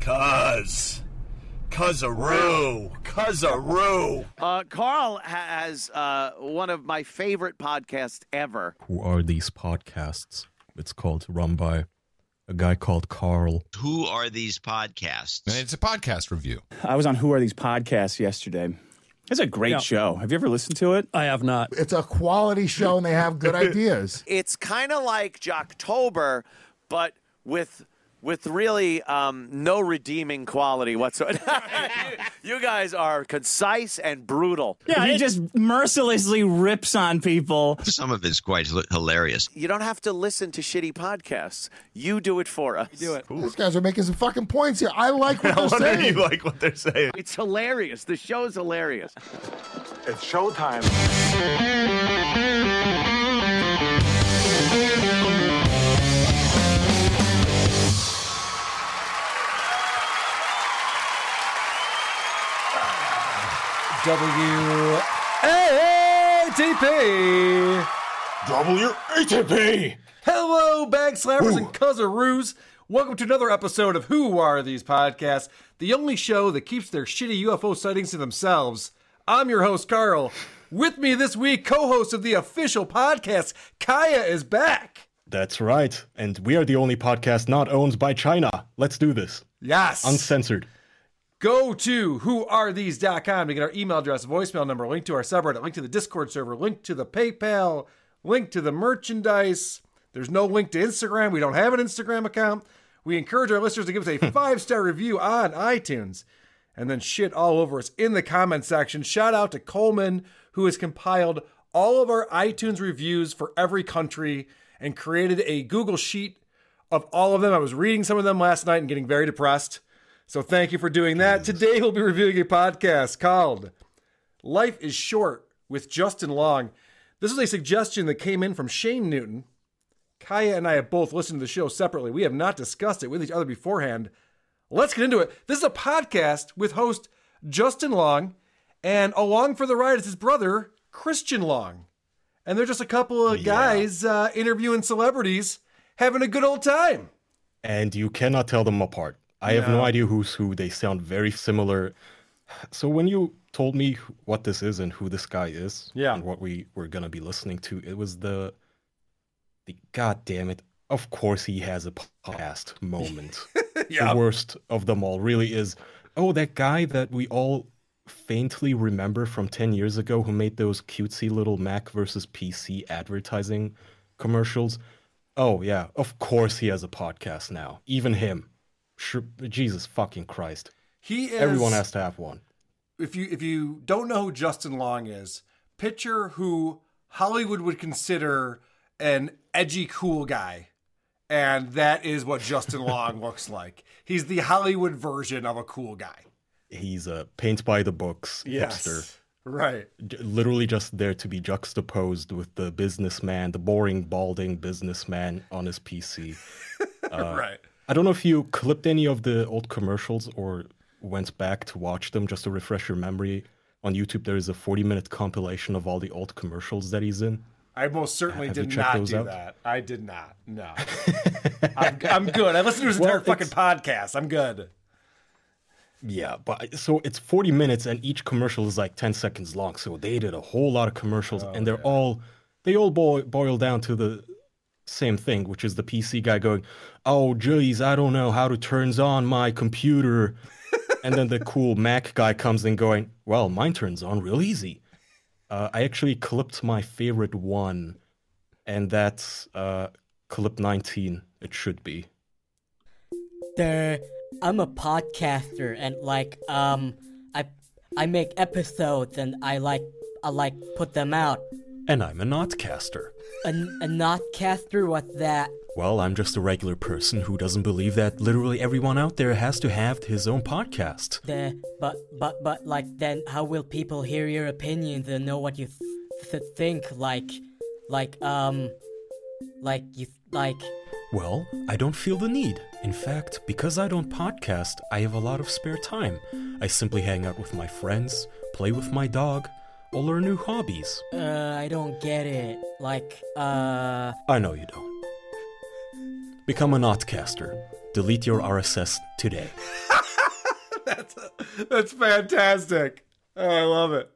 Cuz. Cuzaroo. Cuzaroo. Uh, Carl has uh, one of my favorite podcasts ever. Who are these podcasts? It's called run by a guy called Carl. Who are these podcasts? And it's a podcast review. I was on Who Are These Podcasts yesterday. It's a great Yeah. show. Have you ever listened to it? I have not. It's a quality show and they have good ideas. It's kind of like Jocktober, but with with really um, no redeeming quality whatsoever. you guys are concise and brutal. Yeah, he just mercilessly rips on people. Some of it's quite h- hilarious. You don't have to listen to shitty podcasts. You do it for us. You do it. These guys are making some fucking points here. I like what I they're wonder if saying. you like what they're saying. It's hilarious. The show's hilarious. It's showtime. WATP. WATP. Hello, bag slappers and cuzzaroos. Welcome to another episode of Who Are These Podcasts, the only show that keeps their shitty UFO sightings to themselves. I'm your host, Carl. With me this week, co host of the official podcast, Kaya is back. That's right. And we are the only podcast not owned by China. Let's do this. Yes. Uncensored. Go to whoarethese.com to get our email address, voicemail number, link to our subreddit, link to the Discord server, link to the PayPal, link to the merchandise. There's no link to Instagram. We don't have an Instagram account. We encourage our listeners to give us a five star review on iTunes and then shit all over us in the comment section. Shout out to Coleman, who has compiled all of our iTunes reviews for every country and created a Google Sheet of all of them. I was reading some of them last night and getting very depressed. So thank you for doing that. Today we'll be reviewing a podcast called Life is Short with Justin Long. This is a suggestion that came in from Shane Newton. Kaya and I have both listened to the show separately. We have not discussed it with each other beforehand. Let's get into it. This is a podcast with host Justin Long, and along for the ride is his brother, Christian Long. And they're just a couple of guys uh, interviewing celebrities, having a good old time. And you cannot tell them apart. I have no idea who's who. They sound very similar. So when you told me what this is and who this guy is, Yeah. and what we were gonna be listening to, it was the the god damn it. Of course he has a podcast moment. Yeah. The worst of them all really is oh that guy that we all faintly remember from 10 years ago who made those cutesy little Mac versus PC advertising commercials. Oh yeah, of course he has a podcast now. Even him. Sure, Jesus fucking Christ. He is Everyone has to have one. if you if you don't know who Justin Long is, picture who Hollywood would consider an edgy cool guy. And that is what Justin Long looks like. He's the Hollywood version of a cool guy. He's a paint by the books hipster. Right. Literally just there to be juxtaposed with the businessman, the boring, balding businessman on his PC. Uh, right. I don't know if you clipped any of the old commercials or went back to watch them just to refresh your memory. On YouTube, there is a 40 minute compilation of all the old commercials that he's in. I most certainly Have did not do out? that. I did not. No. I'm, I'm good. I listened to his Well, entire fucking podcast. I'm good. Yeah, but so it's 40 minutes and each commercial is like 10 seconds long. So they did a whole lot of commercials and they're oh, all, they all boil, boil down to the same thing, which is the PC guy going, oh, geez, I don't know how to turns on my computer. and then the cool Mac guy comes in going, well, mine turns on real easy. Uh, I actually clipped my favorite one, and that's uh, clip 19. It should be. There, I'm a podcaster, and like, um, I I make episodes, and I like I like put them out. And I'm a notcaster. A, a notcaster? What's that? Well, I'm just a regular person who doesn't believe that literally everyone out there has to have his own podcast. The but but but like then how will people hear your opinions and know what you th- th- think? Like like um like you like Well, I don't feel the need. In fact, because I don't podcast, I have a lot of spare time. I simply hang out with my friends, play with my dog, or learn new hobbies. uh I don't get it. Like uh I know you don't. Become a notcaster. Delete your RSS today. that's that's fantastic. Oh, I love it.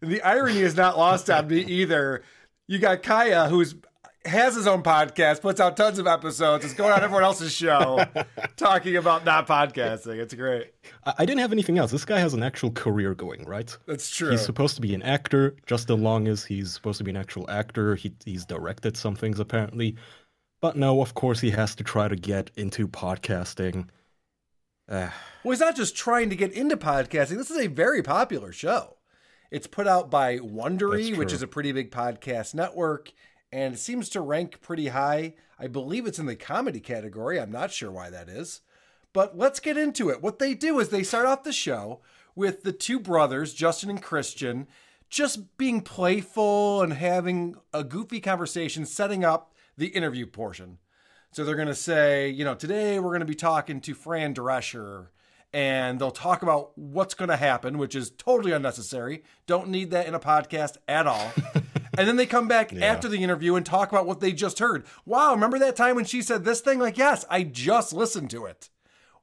And the irony is not lost on me either. You got Kaya, who's has his own podcast, puts out tons of episodes, is going on everyone else's show, talking about not podcasting. It's great. I, didn't have anything else. This guy has an actual career going, right? That's true. He's supposed to be an actor, just as long as he's supposed to be an actual actor. He, he's directed some things, apparently. But no, of course, he has to try to get into podcasting. Uh, Well, he's not just trying to get into podcasting. This is a very popular show. It's put out by Wondery, which is a pretty big podcast network, and it seems to rank pretty high. I believe it's in the comedy category. I'm not sure why that is. But let's get into it. What they do is they start off the show with the two brothers, Justin and Christian, just being playful and having a goofy conversation, setting up the interview portion. So they're going to say, you know, today we're going to be talking to Fran Drescher, and they'll talk about what's going to happen, which is totally unnecessary. Don't need that in a podcast at all. and then they come back after the interview and talk about what they just heard. Wow, remember that time when she said this thing? Like, yes, I just listened to it.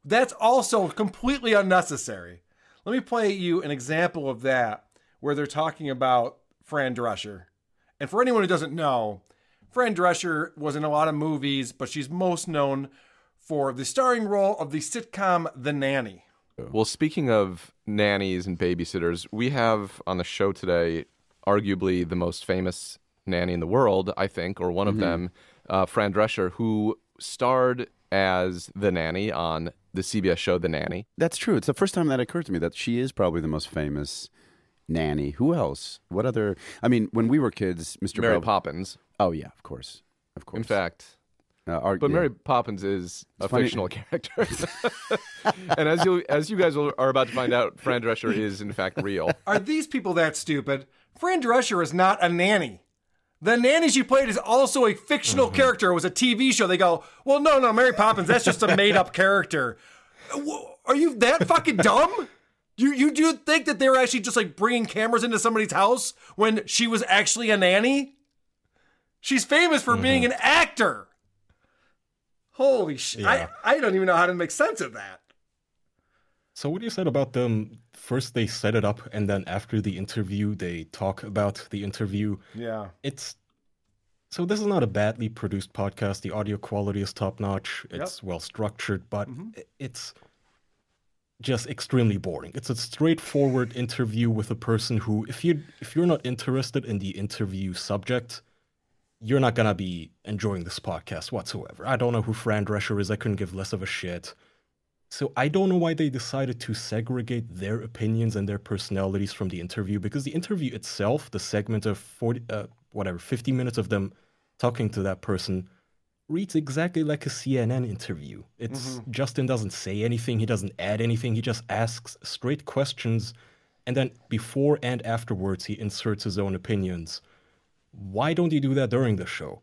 That's also completely unnecessary. Let me play you an example of that where they're talking about Fran Drescher. And for anyone who doesn't know, Fran Drescher was in a lot of movies, but she's most known for the starring role of the sitcom The Nanny. Well, speaking of nannies and babysitters, we have on the show today arguably the most famous nanny in the world, I think, or one of Mhm. them, uh, Fran Drescher, who starred as the nanny on the CBS show The Nanny. That's true. It's the first time that occurred to me that she is probably the most famous nanny. Who else? What other? I mean, when we were kids, Mr. Mary Bell- Poppins. Oh yeah, of course, of course. In fact, Uh, our- but yeah. Mary Poppins is a funny- fictional character, and as you as you guys are about to find out, Fran Drescher is in fact real. Are these people that stupid? Fran Drescher is not a nanny. The nanny she played is also a fictional Mm-hmm. character. It was a TV show. They go, well, no, no, Mary Poppins, that's just a made up character. Are you that fucking dumb? You you do think that they were actually just like bringing cameras into somebody's house when she was actually a nanny? She's famous for being Mm-hmm. an actor. Holy shit! Yeah. I, I don't even know how to make sense of that. So what you said about them? First they set it up, and then after the interview, they talk about the interview. Yeah. It's so this is not a badly produced podcast. The audio quality is top notch. It's well structured, but mm-hmm. i- it's just extremely boring. It's a straightforward interview with a person who, if you if you're not interested in the interview subject, you're not gonna be enjoying this podcast whatsoever. I don't know who Fran Drescher is. I couldn't give less of a shit. So I don't know why they decided to segregate their opinions and their personalities from the interview because the interview itself, the segment of 40 uh, whatever 50 minutes of them talking to that person reads exactly like a CNN interview. It's Justin doesn't say anything, he doesn't add anything, he just asks straight questions and then before and afterwards he inserts his own opinions. Why don't you do that during the show?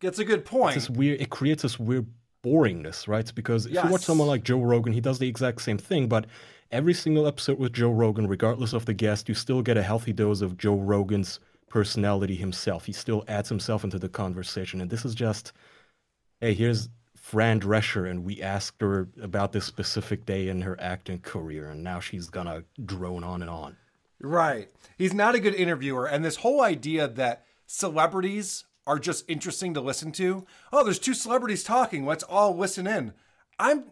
That's a good point. It's weird. It creates this weird boringness, right? Because if you watch someone like Joe Rogan, he does the exact same thing, but every single episode with Joe Rogan, regardless of the guest, you still get a healthy dose of Joe Rogan's personality himself. He still adds himself into the conversation, and this is just, hey, here's Fran Drescher, and we asked her about this specific day in her acting career, and now she's gonna drone on and on. Right. He's not a good interviewer. And this whole idea that celebrities are just interesting to listen to. Oh, there's two celebrities talking. Let's all listen in. I'm,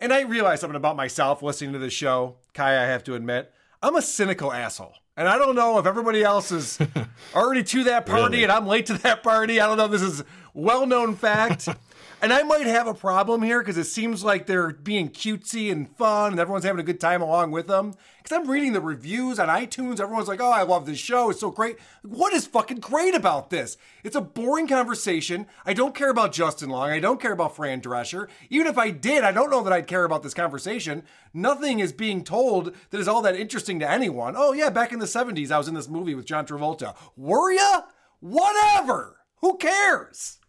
and I realize something about myself listening to this show. Kai, I have to admit, I'm a cynical asshole. And I don't know if everybody else is already to that party Really? and I'm late to that party. I don't know if this is well known fact. And I might have a problem here because it seems like they're being cutesy and fun and everyone's having a good time along with them. Because I'm reading the reviews on iTunes. Everyone's like, oh, I love this show. It's so great. What is fucking great about this? It's a boring conversation. I don't care about Justin Long. I don't care about Fran Drescher. Even if I did, I don't know that I'd care about this conversation. Nothing is being told that is all that interesting to anyone. Oh, yeah, back in the 70s, I was in this movie with John Travolta. Were ya? Whatever. Who cares?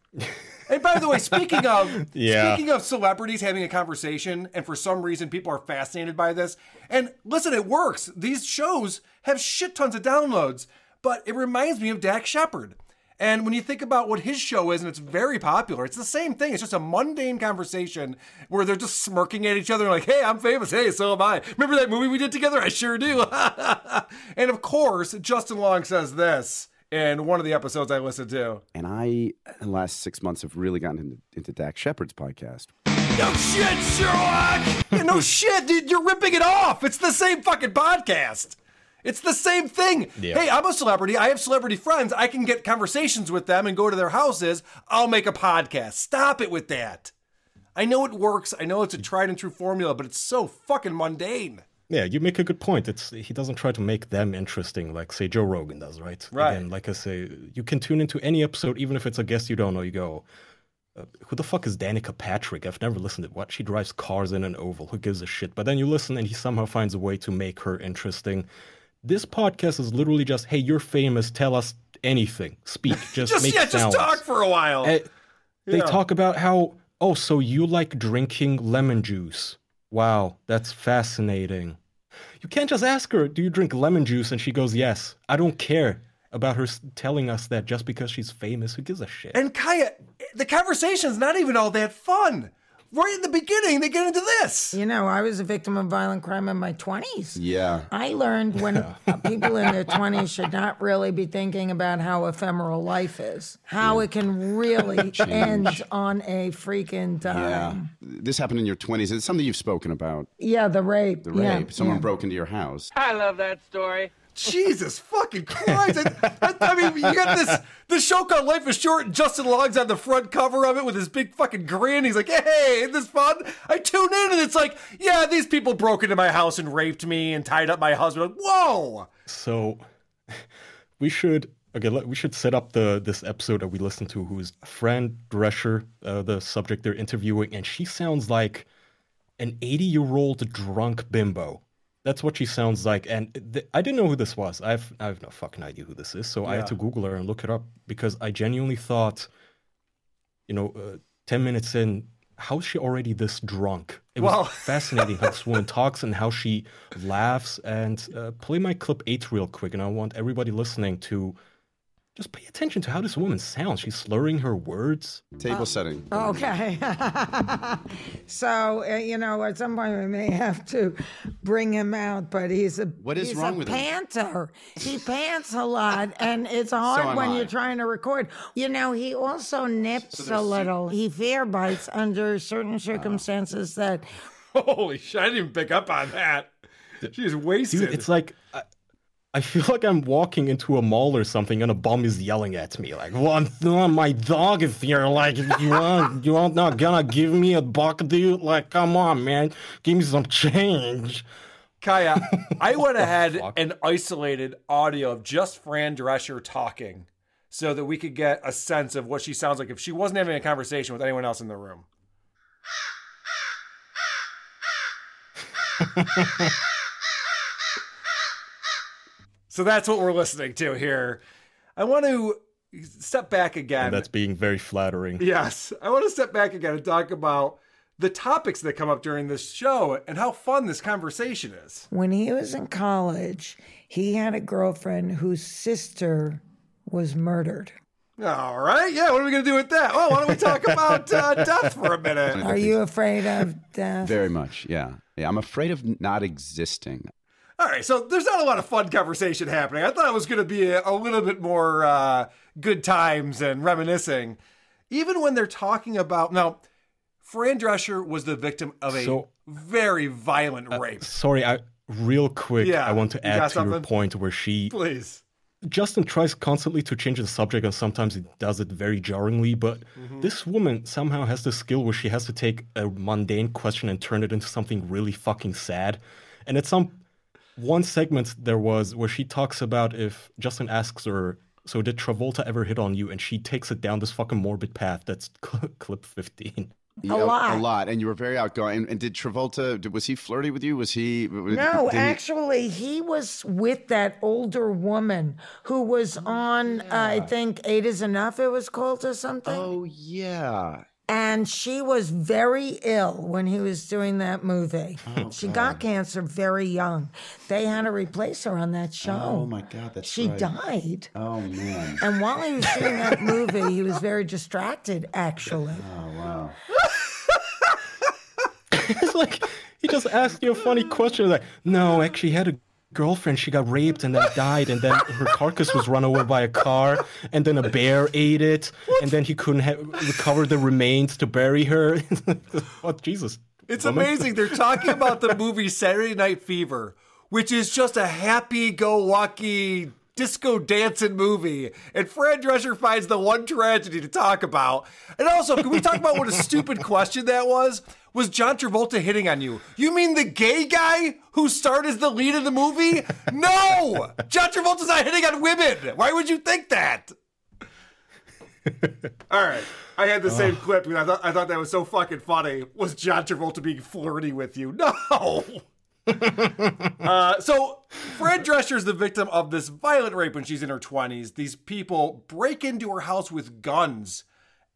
And by the way, speaking of Yeah. speaking of celebrities having a conversation, and for some reason people are fascinated by this. And listen, it works. These shows have shit tons of downloads, but it reminds me of Dax Shepard. And when you think about what his show is, and it's very popular, it's the same thing. It's just a mundane conversation where they're just smirking at each other, like, hey, I'm famous. Hey, so am I. Remember that movie we did together? I sure do. and of course, Justin Long says this in one of the episodes I listened to. And I, in the last six months, have really gotten into, into Dax Shepard's podcast. No shit, Sherlock! yeah, no shit, dude. You're ripping it off. It's the same fucking podcast. It's the same thing. Yeah. Hey, I'm a celebrity. I have celebrity friends. I can get conversations with them and go to their houses. I'll make a podcast. Stop it with that. I know it works. I know it's a tried and true formula, but it's so fucking mundane. Yeah, you make a good point. It's he doesn't try to make them interesting like say Joe Rogan does, right? Right. Again, like I say, you can tune into any episode, even if it's a guest you don't know. You go, uh, who the fuck is Danica Patrick? I've never listened to what she drives cars in an oval. Who gives a shit? But then you listen, and he somehow finds a way to make her interesting. This podcast is literally just, hey, you're famous. Tell us anything. Speak. Just, Just make yeah, sounds. just talk for a while. Eh, they Yeah. talk about how, oh, so you like drinking lemon juice. Wow, that's fascinating. You can't just ask her, do you drink lemon juice? And she goes, yes. I don't care about her telling us that just because she's famous. Who gives a shit? And Kaya, the conversation's not even all that fun. Right in the beginning, they get into this. You know, I was a victim of violent crime in my 20s. Yeah. I learned when uh, people in their 20s should not really be thinking about how ephemeral life is, how it can really Change. end on a freaking Yeah. dime. This happened in your 20s. It's something you've spoken about. Yeah, the rape. The rape. Yeah, Someone yeah. broke into your house. I love that story. Jesus fucking Christ! I, I- I mean, you got this this show called Life is Short, and Justin Long's on the front cover of it with his big fucking grin. He's like, "Hey, isn't this fun?" I tune in, and it's like, "Yeah, these people broke into my house and raped me and tied up my husband." Like, Whoa! So we should okay. We should set up the this episode that we listened to, who's Fran Drescher, uh, the subject they're interviewing, and she sounds like an 80 year old drunk bimbo. That's what she sounds like, and th- I didn't know who this was. I've I have no fucking idea who this is, so I had to Google her and look it up because I genuinely thought, you know, uh, ten minutes in, how is she already this drunk? It was fascinating how this woman talks and how she laughs. And uh, play my clip eight real quick, and I want everybody listening to just pay attention to how this woman sounds. She's slurring her words. Table uh, setting. Okay. so, uh, you know, at some point we may have to bring him out, but he's a What is he's wrong a with him? panter. He pants a lot, and it's hard am when I. you're trying to record. You know, he also nips a little. He fear bites under certain uh-huh. circumstances that Holy shit! I didn't even pick up on that. She's wasted. Dude, it's like I, I feel like I'm walking into a mall or something, and a bum is yelling at me like, "Well, I'm- my dog is here. Like, you want, you want not gonna give me a buck, dude? Like, come on, man, give me some change." Kaya, I went ahead fuck? and isolated audio of just Fran Drescher talking so that we could get a sense of what she sounds like if she wasn't having a conversation with anyone else in the room. so that's what we're listening to here. I want to step back again. And that's being very flattering. Yes. I want to step back again and talk about the topics that come up during this show and how fun this conversation is. when he was in college, he had a girlfriend whose sister was murdered. All right. Yeah. What are we going to do with that? Well, why don't we talk about uh, death for a minute? Are you afraid of death? Very much, yeah. Yeah, I'm afraid of not existing. All right. So there's not a lot of fun conversation happening. I thought it was going to be a, a little bit more uh, good times and reminiscing. Even when they're talking about. Now, Fran Drescher was the victim of a So- very violent rape. Sorry, I real quick. Yeah, I want to you add to your point where she Please. Justin tries constantly to change the subject, and sometimes he does it very jarringly. But this woman somehow has the skill where she has to take a mundane question and turn it into something really fucking sad. And at some one segment there was where she talks about if Justin asks her, "So did Travolta ever hit on you?" and she takes it down this fucking morbid path. That's clip fifteen. Yeah, lot. A lot. And you were very outgoing. And did Travolta, did- was he flirty with you? Was he? No, did he- actually, he was with that older woman who was on, uh, I think, Eight is Enough, it was called or something. Oh, yeah. And she was very ill when he was doing that movie. Oh, she got cancer very young. They had to replace her on that show. Oh, my God. That's She right. died. Oh, man. And while he was shooting that movie, he was very distracted, actually. Oh, wow. it's like he just asked you a funny question like, no, actually he had a girlfriend, she got raped and then died, and then her carcass was run over by a car, and then a bear ate it, and then he couldn't ha- recover the remains to bury her. what oh, Jesus? It's woman? amazing. They're talking about the movie Saturday Night Fever, which is just a happy go lucky disco dancing movie. And Fran Drescher finds the one tragedy to talk about. And also, can we talk about what a stupid question that was? Was John Travolta hitting on you? You mean the gay guy who starred as the lead of the movie? No! John Travolta's not hitting on women. Why would you think that? All right. I had the same clip because I thought I thought that was so fucking funny. Was John Travolta being flirty with you? No. uh, so Fred Drescher is the victim of this violent rape when she's in her twenties. These people break into her house with guns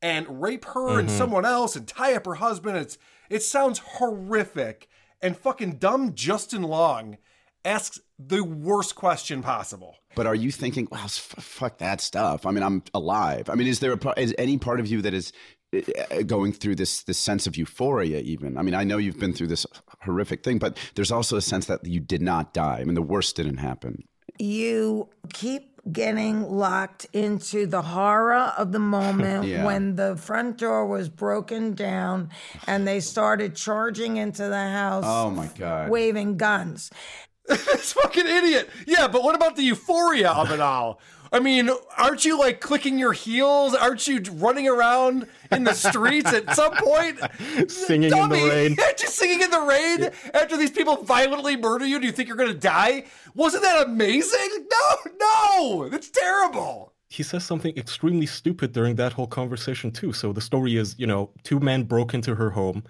and rape her and Mhm. someone else and tie up her husband. It's it sounds horrific. And fucking dumb Justin Long asks the worst question possible. But are you thinking, wow, s- f- fuck that stuff? I mean, I'm alive. I mean, is there a, is any part of you that is uh, going through this this sense of euphoria? Even, I mean, I know you've been through this horrific thing, but there's also a sense that you did not die. I mean, the worst didn't happen. you keep getting locked into the horror of the moment Yeah. when the front door was broken down and they started charging into the house Oh my god. waving guns. this fucking idiot. Yeah, but what about the euphoria of it all? I mean, aren't you like clicking your heels? Aren't you running around in the streets at some point? Singing Dummy, in the rain. Aren't you singing in the rain after these people violently murder you? Do you think you're gonna die? Wasn't that amazing? No, no, that's terrible. he says something extremely stupid during that whole conversation too. So the story is, you know, two men broke into her home.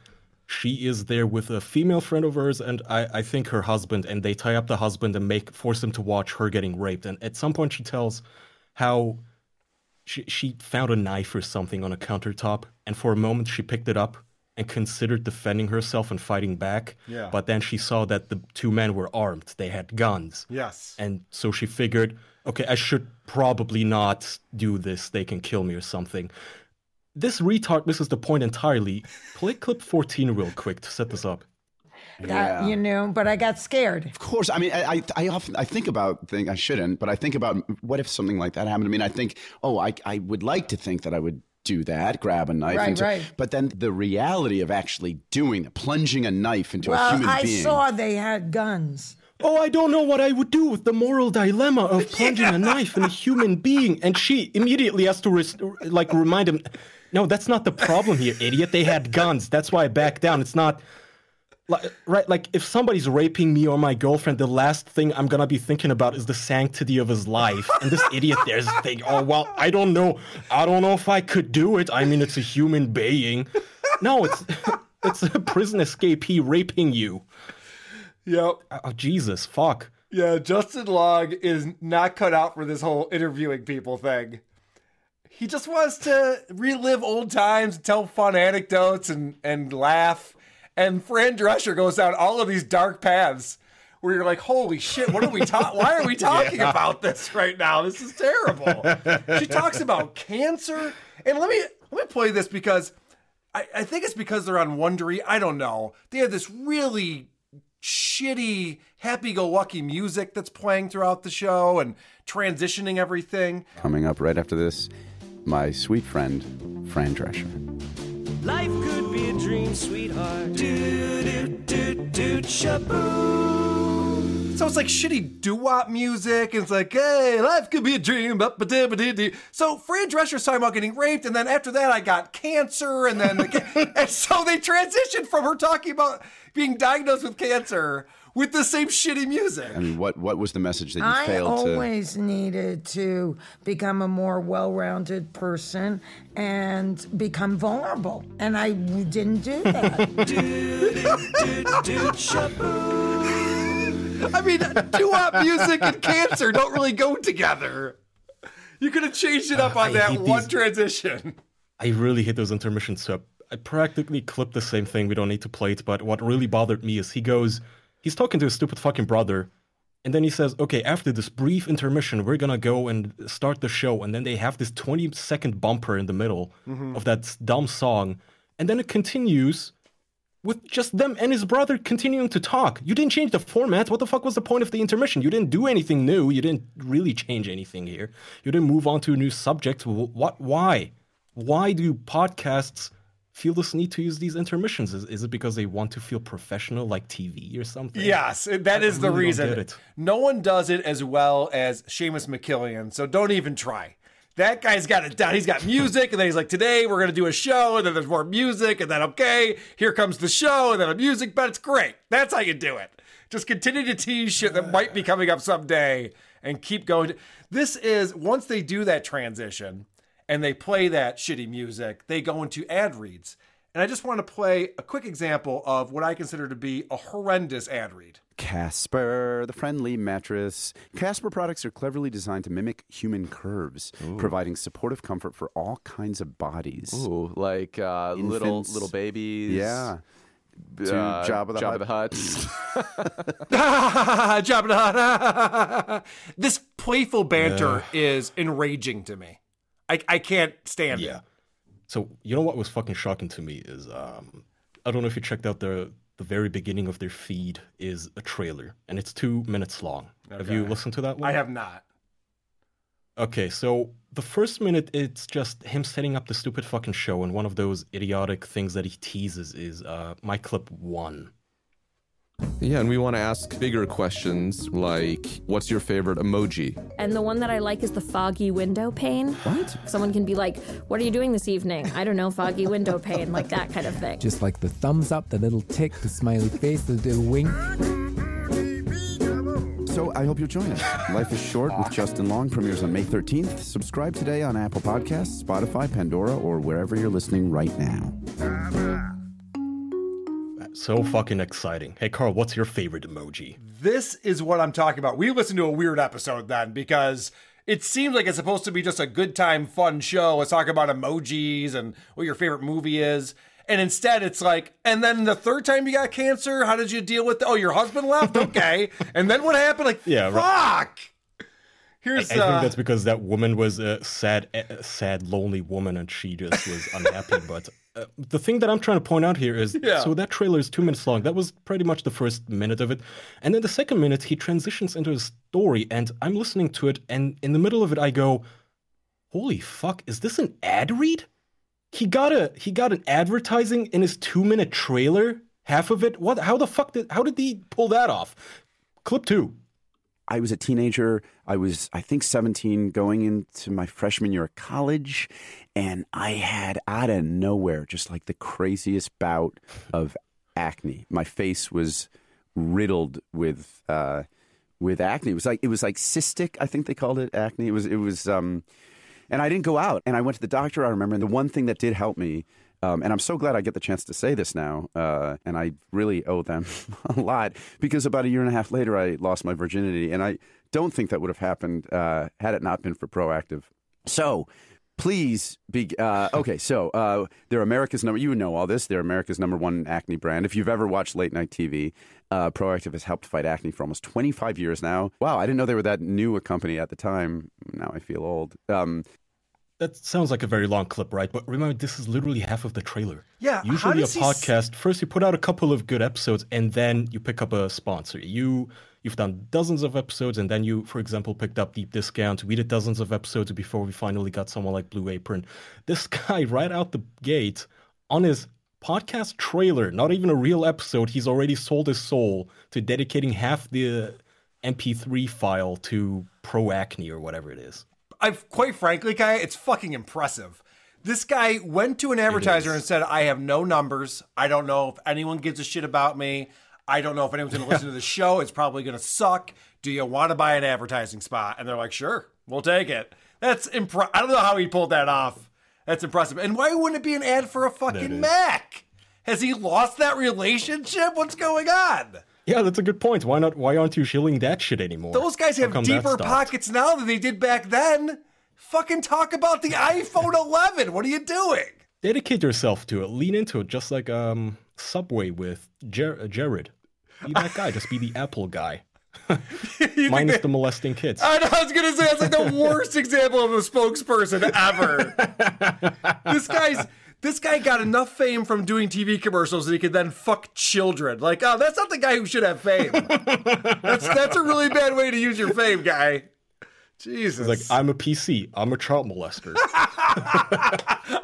She is there with a female friend of hers and I, I think her husband, and they tie up the husband and make force him to watch her getting raped. And at some point she tells how she she found a knife or something on a countertop, and for a moment she picked it up and considered defending herself and fighting back. Yeah. But then she saw that the two men were armed. They had guns. Yes. And so she figured, okay, I should probably not do this. They can kill me or something. This retard misses the point entirely. Play clip 14 real quick to set this up. That, you know, but I got scared. Of course, I mean, I, I, I often I think about think I shouldn't, but I think about what if something like that happened. I mean, I think, oh, I, I would like to think that I would do that, grab a knife, Right, and right. but then the reality of actually doing that, plunging a knife into a well, human I being. saw they had guns. Oh, I don't know what I would do with the moral dilemma of plunging a knife in a human being. And she immediately has to res- like remind him, no, that's not the problem here, idiot. They had guns. That's why I backed down. It's not like right. Like if somebody's raping me or my girlfriend, the last thing I'm gonna be thinking about is the sanctity of his life. And this idiot there's thinking, oh well, I don't know. I don't know if I could do it. I mean, it's a human being. No, it's it's a prison escapee raping you. Yep. Oh, oh Jesus, fuck. Yeah, Justin Long is not cut out for this whole interviewing people thing. He just wants to relive old times, tell fun anecdotes, and and laugh. And Fran Drescher goes down all of these dark paths where you're like, "Holy shit! What are we talking? Why are we talking Yeah. about this right now? This is terrible." she talks about cancer, and let me let me play this because I, I think it's because they're on Wondery. I don't know. They have this really shitty happy-go-lucky music that's playing throughout the show and transitioning everything. Coming up right after this, my sweet friend, Fran Drescher. Life could be a dream, sweetheart. Do do do do shaboo. So it's like shitty doo-wop music, and it's like, hey, life could be a dream. ba ba da ba dee dee. So Fran Drescher's talking about getting raped, and then after that, I got cancer, and then and so they transitioned from her talking about being diagnosed with cancer with the same shitty music. I mean, what what was the message that you I failed to? always needed to become a more well rounded person and become vulnerable. And I didn't do that. I mean, doo-wop music and cancer don't really go together. You could have changed it up on that one these- transition. I really hate those intermissions. So I practically clipped the same thing. We don't need to play it. But what really bothered me is he goes, he's talking to his stupid fucking brother. And then he says, okay, after this brief intermission, we're going to go and start the show. And then they have this 20 second bumper in the middle Mhm. of that dumb song. And then it continues with just them and his brother continuing to talk. You didn't change the format. What the fuck was the point of the intermission? You didn't do anything new. You didn't really change anything here. You didn't move on to a new subject. What? Why? Why do podcasts feel this need to use these intermissions? Is, is it because they want to feel professional, like TV or something? Yes, that I is the really don't reason. No one does it as well as Seamus McKillian, so don't even try. That guy's got it down. He's got music, and then he's like, "Today we're gonna do a show," and then there's more music, and then okay, here comes the show, and then a music, but it's great. That's how you do it. Just continue to tease shit that might be coming up someday, and keep going. This is once they do that transition, and they play that shitty music, they go into ad reads. And I just want to play a quick example of what I consider to be a horrendous ad read. Casper, the friendly mattress. Casper products are cleverly designed to mimic human curves, providing supportive comfort for all kinds of bodies. Ooh, like uh, little Infants. little babies. Yeah. Uh, To Jabba the Jabba Hutt. the Hutt. Jabba the Hutt. this playful banter is enraging to me. I, I can't stand Yeah. it. So you know what was fucking shocking to me is um, I don't know if you checked out the the very beginning of their feed is a trailer and it's two minutes long. Have you listened to that one? I have not. Okay, so the first minute it's just him setting up the stupid fucking show, and one of those idiotic things that he teases is uh, my clip one. Yeah, and we want to ask bigger questions like, what's your favorite emoji? And the one that I like is the foggy window pane. What? Someone can be like, What are you doing this evening? I don't know, foggy window pane, like that kind of thing. Just like the thumbs up, the little tick, the smiley face, the little wink. So I hope you'll join us. Life is Short with Justin Long premieres on May 13th. Subscribe today on Apple Podcasts, Spotify, Pandora, or wherever you're listening right now. So fucking exciting. Hey, Carl, what's your favorite emoji? This is what I'm talking about. We listened to a weird episode then because it seems like it's supposed to be just a good time, fun show. Let's talk about emojis and what your favorite movie is. And instead, it's like, and then the third time you got cancer, how did you deal with? oh, your husband left. Okay, and then what happened? Like, Yeah, right. fuck. Here's I, I uh, think that's because that woman was a sad, sad, lonely woman, and she just was unhappy. But uh, the thing that I'm trying to point out here is, Yeah. so that trailer is two minutes long. That was pretty much the first minute of it, and then the second minute he transitions into a story, and I'm listening to it, and in the middle of it, I go, "Holy fuck! Is this an ad read?" He got a he got an advertising in his two minute trailer. Half of it. What? How the fuck did? How did he pull that off? Clip two. I was a teenager. I was, I think, 17, going into my freshman year of college. And I had out of nowhere just like the craziest bout of acne. My face was riddled with, uh, with acne. It was like, it was like cystic, I think they called it acne. It was, it was, um, and I didn't go out. And I went to the doctor, I remember. And the one thing that did help me, um, and I'm so glad I get the chance to say this now, uh, and I really owe them a lot because about a year and a half later, I lost my virginity. And I don't think that would have happened uh, had it not been for Proactiv. So, please be uh, okay. So, uh, they're America's number, you know all this, they're America's number one acne brand. If you've ever watched late night TV, uh, Proactiv has helped fight acne for almost 25 years now. Wow, I didn't know they were that new a company at the time. Now I feel old. Um, That sounds like a very long clip, right? But remember, this is literally half of the trailer. Yeah, how Usually, a does he s- podcast, first you put out a couple of good episodes, and then you pick up a sponsor. You you've done dozens of episodes, and then you, for example, picked up Deep Discount. We did dozens of episodes before we finally got someone like Blue Apron. This guy, right out the gate, on his podcast trailer, not even a real episode, he's already sold his soul to dedicating half the MP3 file to Pro Acne or whatever it is. I've quite frankly, guy, it's fucking impressive. This guy went to an advertiser and said, "I have no numbers. I don't know if anyone gives a shit about me. I don't know if anyone's going to listen to the show. It's probably going to suck. Do you want to buy an advertising spot?" And they're like, "Sure, we'll take it." That's impre- I don't know how he pulled that off. That's impressive. And why wouldn't it be an ad for a fucking Mac? Has he lost that relationship? What's going on? Yeah, that's a good point. Why not? Why aren't you shilling that shit anymore? Those guys have deeper pockets now than they did back then. Fucking talk about the iPhone 11. What are you doing? Dedicate yourself to it. Lean into it, just like um Subway with Jer- uh, Jared. Be that guy. Just be the Apple guy. Minus the molesting kids. I, know, I was gonna say that's like the worst example of a spokesperson ever. this guy's this guy got enough fame from doing TV commercials that he could then fuck children. Like, oh, that's not the guy who should have fame. that's that's a really bad way to use your fame, guy. Jesus. He's like, I'm a PC. I'm a child molester.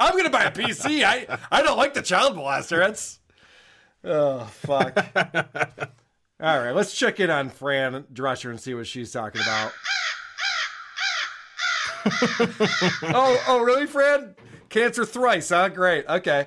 I'm gonna buy a PC. I I don't like the child molester. That's oh fuck. All right, let's check in on Fran Drescher and see what she's talking about. oh, oh, really, Fran? Cancer thrice, huh? Great. Okay.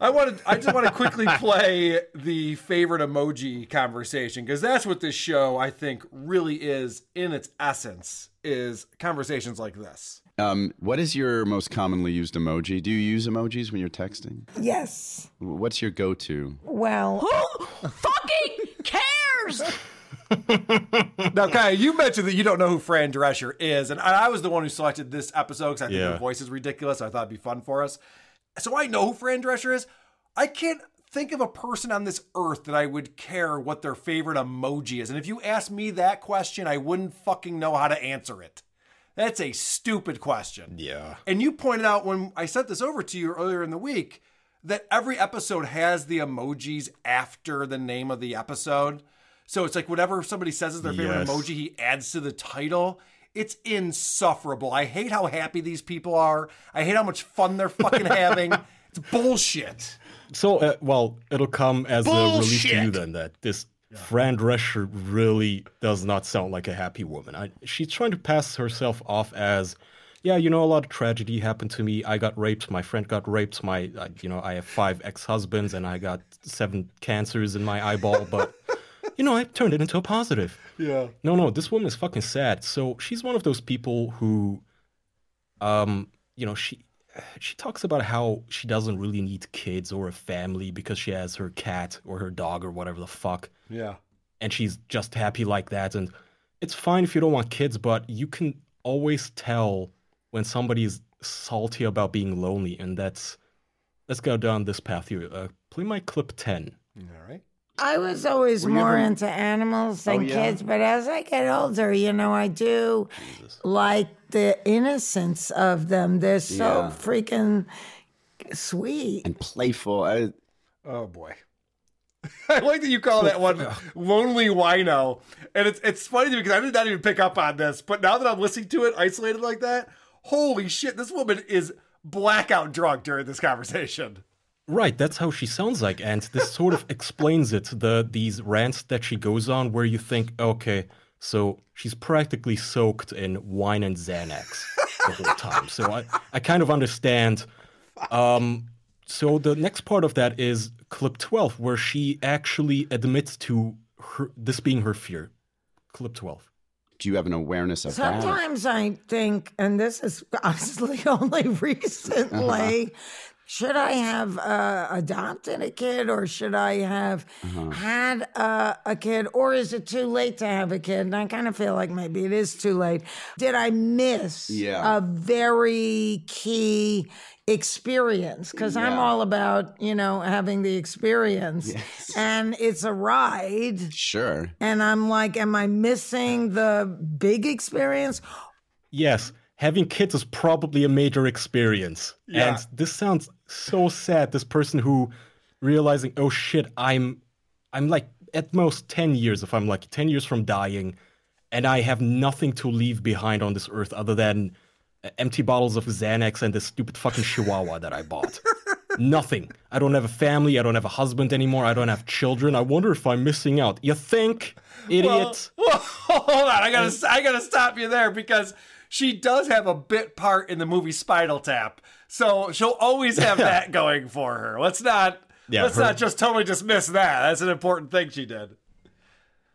I wanted. I just want to quickly play the favorite emoji conversation because that's what this show, I think, really is in its essence. Is conversations like this. Um, what is your most commonly used emoji? Do you use emojis when you're texting? Yes. What's your go-to? Well, Who fucking cares? now, Kai, you mentioned that you don't know who Fran Drescher is, and I was the one who selected this episode because I think Yeah. her voice is ridiculous. I thought it'd be fun for us. So I know who Fran Drescher is. I can't think of a person on this earth that I would care what their favorite emoji is. And if you asked me that question, I wouldn't fucking know how to answer it. That's a stupid question. Yeah. And you pointed out when I sent this over to you earlier in the week that every episode has the emojis after the name of the episode. So it's like whatever somebody says is their favorite Yes. emoji, he adds to the title. It's insufferable. I hate how happy these people are. I hate how much fun they're fucking having. It's bullshit. So, uh, well, it'll come as a relief to you then that this Fran Drescher really does not sound like a happy woman. I, she's trying to pass herself off as, yeah, you know, a lot of tragedy happened to me. I got raped. My friend got raped. My, uh, you know, I have five ex-husbands and I got seven cancers in my eyeball. But, you know, I turned it into a positive. Yeah. No, no, this woman is fucking sad. So she's one of those people who, um, you know, she she talks about how she doesn't really need kids or a family because she has her cat or her dog or whatever the fuck, Yeah. and she's just happy like that. And it's fine if you don't want kids, but you can always tell when somebody is salty about being lonely, and that's let's go down this path here. Uh, play my clip ten. All right. I was always Were more ever- into animals oh, than Oh, yeah? kids, but as I get older, you know, I do like the innocence of them. They're so Yeah. freaking sweet. And playful. I, Oh boy. I like that you call that one lonely wino. And it's it's funny to me because I did not even pick up on this, but now that I'm listening to it isolated like that, holy shit, this woman is blackout drunk during this conversation. Right, that's how she sounds like, and this sort of explains it. The these rants that she goes on, where you think, okay, so she's practically soaked in wine and Xanax the whole time. So I, I kind of understand. Um, so the next part of that is clip twelve, where she actually admits to her this being her fear. Clip twelve. do you have an awareness of that? Sometimes I think, and this is honestly only recently, should I have uh, adopted a kid or should I have Uh-huh. had uh, a kid or is it too late to have a kid? And I kind of feel like maybe it is too late. Did I miss Yeah. a very key experience? Because I'm all about, you know, having the experience. And it's a ride. Sure. And I'm like, am I missing the big experience? Yes, having kids is probably a major experience. Yeah. And this sounds so sad. This person who realizing, oh shit, I'm I'm like at most 10 years, if I'm lucky, 10 years from dying, and I have nothing to leave behind on this earth other than uh, empty bottles of Xanax and this stupid fucking chihuahua that I bought. Nothing. I don't have a family. I don't have a husband anymore. I don't have children. I wonder if I'm missing out. You think, idiot? Well, well, hold on. I gotta I gotta stop you there because she does have a bit part in the movie Spinal Tap, so she'll always have that going for her. Let's not Yeah, let's her- not just totally dismiss that. That's an important thing she did.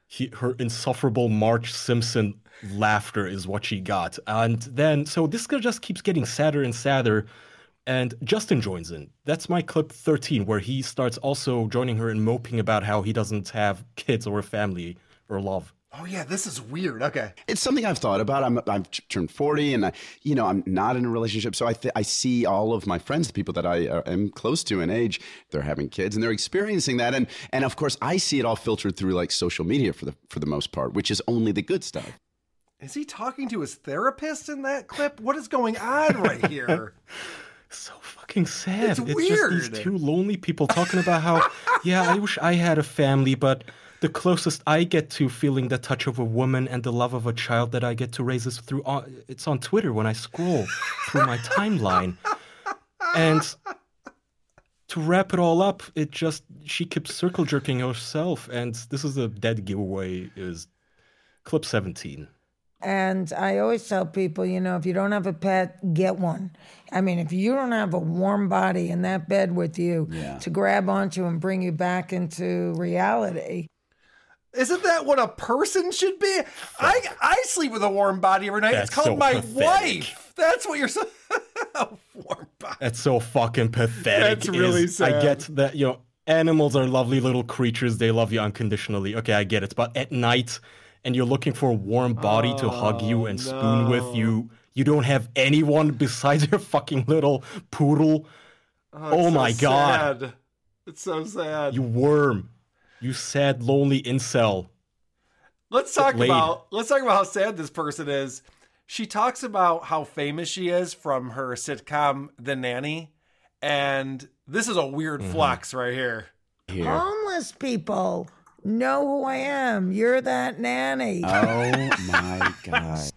he, her insufferable Marge Simpson laughter is what she got. And then, so this guy just keeps getting sadder and sadder. And Justin joins in. That's my clip 13, where he starts also joining her and moping about how he doesn't have kids or a family or love. Oh yeah, this is weird. Okay. It's something I've thought about. I'm I've turned 40 and I, you know, I'm not in a relationship. So I th- I see all of my friends, the people that I uh, am close to in age, they're having kids and they're experiencing that and and of course I see it all filtered through like social media for the for the most part, which is only the good stuff. Is he talking to his therapist in that clip? What is going on right here? So fucking sad. It's just weird. these two lonely people talking about how, yeah, I wish I had a family, but the closest I get to feeling the touch of a woman and the love of a child that I get to raise is through on, it's on Twitter when I scroll through my timeline. And to wrap it all up, it just she keeps circle jerking herself, and this is a dead giveaway. Is clip seventeen. And I always tell people, you know, if you don't have a pet, get one. I mean, if you don't have a warm body in that bed with you Yeah. to grab onto and bring you back into reality, Isn't that what a person should be? I I sleep with a warm body every night. That's it's called so my pathetic. wife. That's what you're saying. A warm body. That's so fucking pathetic. That's really is- I get that, you know, animals are lovely little creatures. They love you unconditionally. Okay, I get it. But at night, and you're looking for a warm body to hug you oh, and spoon with you, you don't have anyone besides your fucking little poodle. Oh, oh so my god. sad. It's so sad. You worm. You sad, lonely incel. Let's talk laid. about let's talk about how sad this person is. She talks about how famous she is from her sitcom The Nanny, and this is a weird Mm-hmm. flex right here. homeless people know who I am. You're that nanny. Oh my god.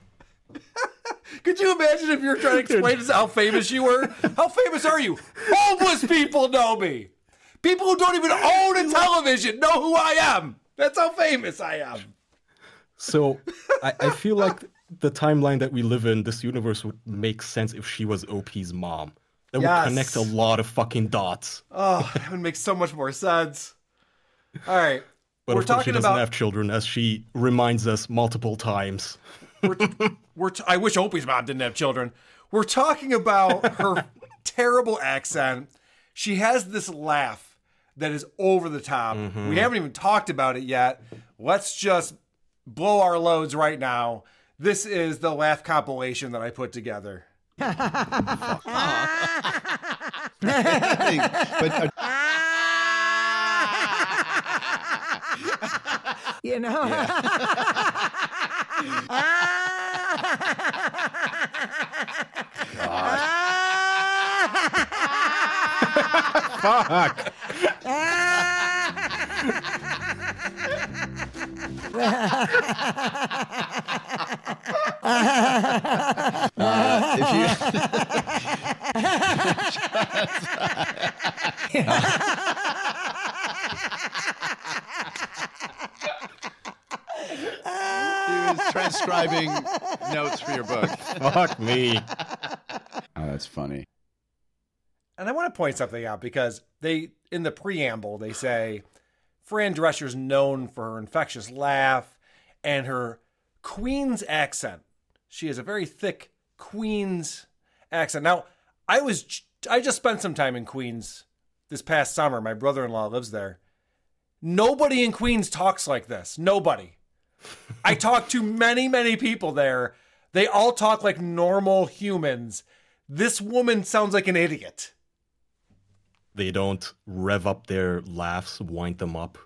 Could you imagine if you were trying to explain to us how famous you were? How famous are you? Homeless people know me. People who don't even own a television know who I am. That's how famous I am. So I, I feel like the timeline that we live in, this universe would make sense if she was Opie's mom. That Yes. would connect a lot of fucking dots. Oh, that would make so much more sense. All right. But we're of course, she talking doesn't about have children, as she reminds us multiple times. we're t- I wish Opie's mom didn't have children. We're talking about her terrible accent. She has this laugh that is over the top. Mm-hmm. We haven't even talked about it yet. Let's just blow our loads right now. This is the laugh compilation that I put together. but uh, you know? Fuck. He was transcribing notes for your book. Fuck me. Oh, that's funny. And I want to point something out because they, in the preamble, they say Fran Drescher's known for her infectious laugh and her Queen's accent. She has a very thick Queen's accent. Now, I was, I just spent some time in Queens this past summer. My brother-in-law lives there. Nobody in Queens talks like this. Nobody. I talked to many, many people there. They all talk like normal humans. This woman sounds like an idiot. They don't rev up their laughs, wind them up.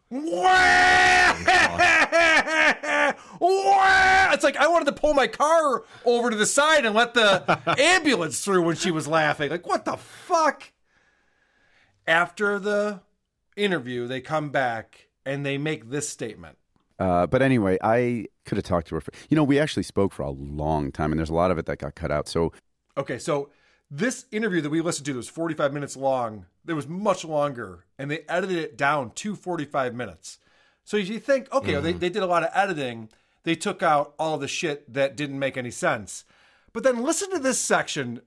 It's like I wanted to pull my car over to the side and let the ambulance through when she was laughing. Like, what the fuck? After the interview, they come back and they make this statement. Uh, but anyway, I could have talked to her. For, you know, we actually spoke for a long time, and there's a lot of it that got cut out. So Okay, so This interview that we listened to that was 45 minutes long. It was much longer, and they edited it down to 45 minutes. So you think, okay, they, Mm-hmm. they did a lot of editing. They took out all the shit that didn't make any sense. But then listen to this section.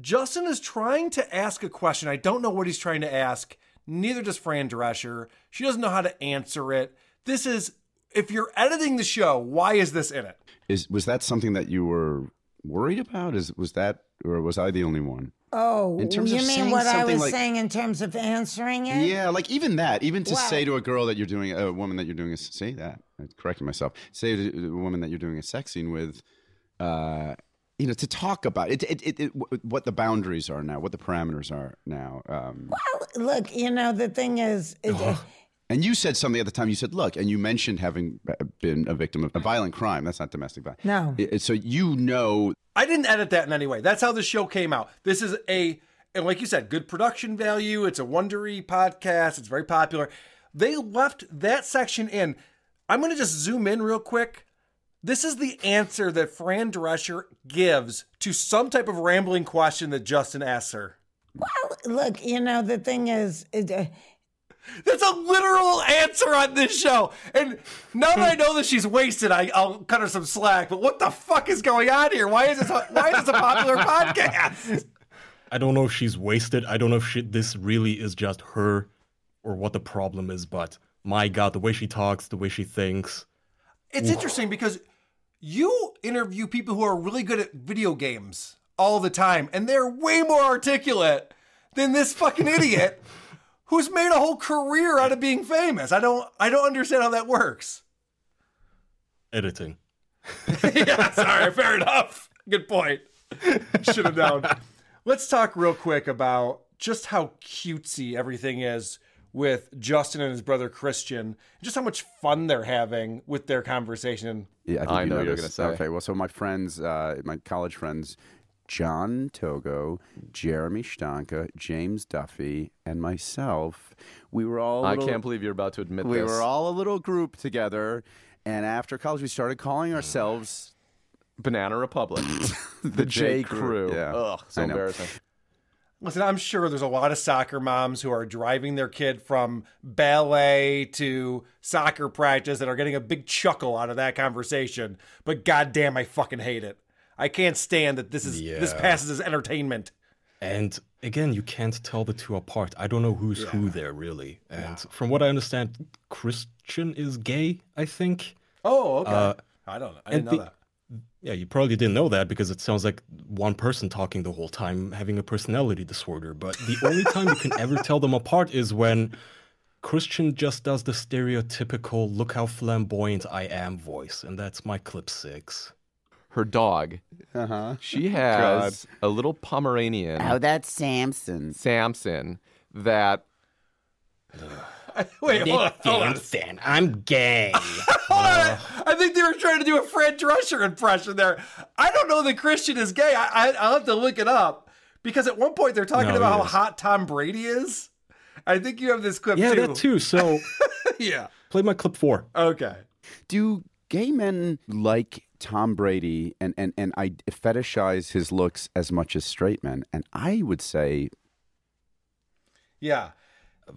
Justin is trying to ask a question. I don't know what he's trying to ask. Neither does Fran Drescher. She doesn't know how to answer it. This is, if you're editing the show, why is this in it? Is was that something that you were worried about? Is was that, or was I the only one? Oh, In terms you of mean what I was like- saying in terms of answering it? Yeah, like even that, even to Well- say to a girl that you're doing, a woman that you're doing a say that, I'm correcting myself, say to a woman that you're doing a sex scene with, uh, you know, to talk about it, it, it, it, what the boundaries are now, what the parameters are now. Um, well, Look, you know, the thing is, it, and you said something at the time. You said, "Look," and you mentioned having been a victim of a violent crime. That's not domestic violence. No. It- it- so you know I didn't edit that in any way. That's how the show came out. This is a, and like you said, good production value. It's a Wondery podcast. It's very popular. They left that section in. I'm going to just zoom in real quick. This is the answer that Fran Drescher gives to some type of rambling question that Justin asks her. Well, look, you know, the thing is, it, uh, That's a literal answer on this show. And now that I know that she's wasted, I, I'll cut her some slack. But what the fuck is going on here? Why is this? A, why is this a popular podcast? I don't know if she's wasted. I don't know if she, this really is just her or what the problem is, but my God, the way she talks, the way she thinks. It's interesting because you interview people who are really good at video games all the time, and they're way more articulate than this fucking idiot who's made a whole career out of being famous. I don't I don't understand how that works. Editing. yeah, sorry, fair enough. Good point. Should have known. Let's talk real quick about just how cutesy everything is with Justin and his brother Christian, just how much fun they're having with their conversation. Yeah, I, think I you know you're gonna say. Okay, well, so my friends, uh, my college friends, John Togo, Jeremy Stanka, James Duffy, and myself, we were all. a I little- can't believe you're about to admit this. we this. were all a little group together, and after college, we started calling ourselves Banana Republic, the, J. Crew. Yeah, Ugh, so I know. embarrassing. Listen, I'm sure there's a lot of soccer moms who are driving their kid from ballet to soccer practice that are getting a big chuckle out of that conversation. But goddamn, I fucking hate it. I can't stand that this is this passes as entertainment. And again, you can't tell the two apart. I don't know who's who there really. And from what I understand, Christian is gay, I think. Oh, okay. Uh, I don't know. I didn't know the- that. Yeah, you probably didn't know that because it sounds like one person talking the whole time having a personality disorder. But the only time you can ever tell them apart is when Christian just does the stereotypical look how flamboyant I am voice. And that's my clip six. Her dog. Uh-huh. She has a little Pomeranian. Oh, that's Samson. Samson. That Wait, hold on. Hold on. Fan, I'm gay. Hold on. I think they were trying to do a Fran Drescher impression there. I don't know that Christian is gay. I, I, I'll have to look it up because at one point they're talking No, about he how is. hot Tom Brady is. I think you have this clip too. yeah, too. that too. So yeah. play my clip four. Okay. Do gay men like Tom Brady and, and, and I fetishize his looks as much as straight men? And I would say Yeah.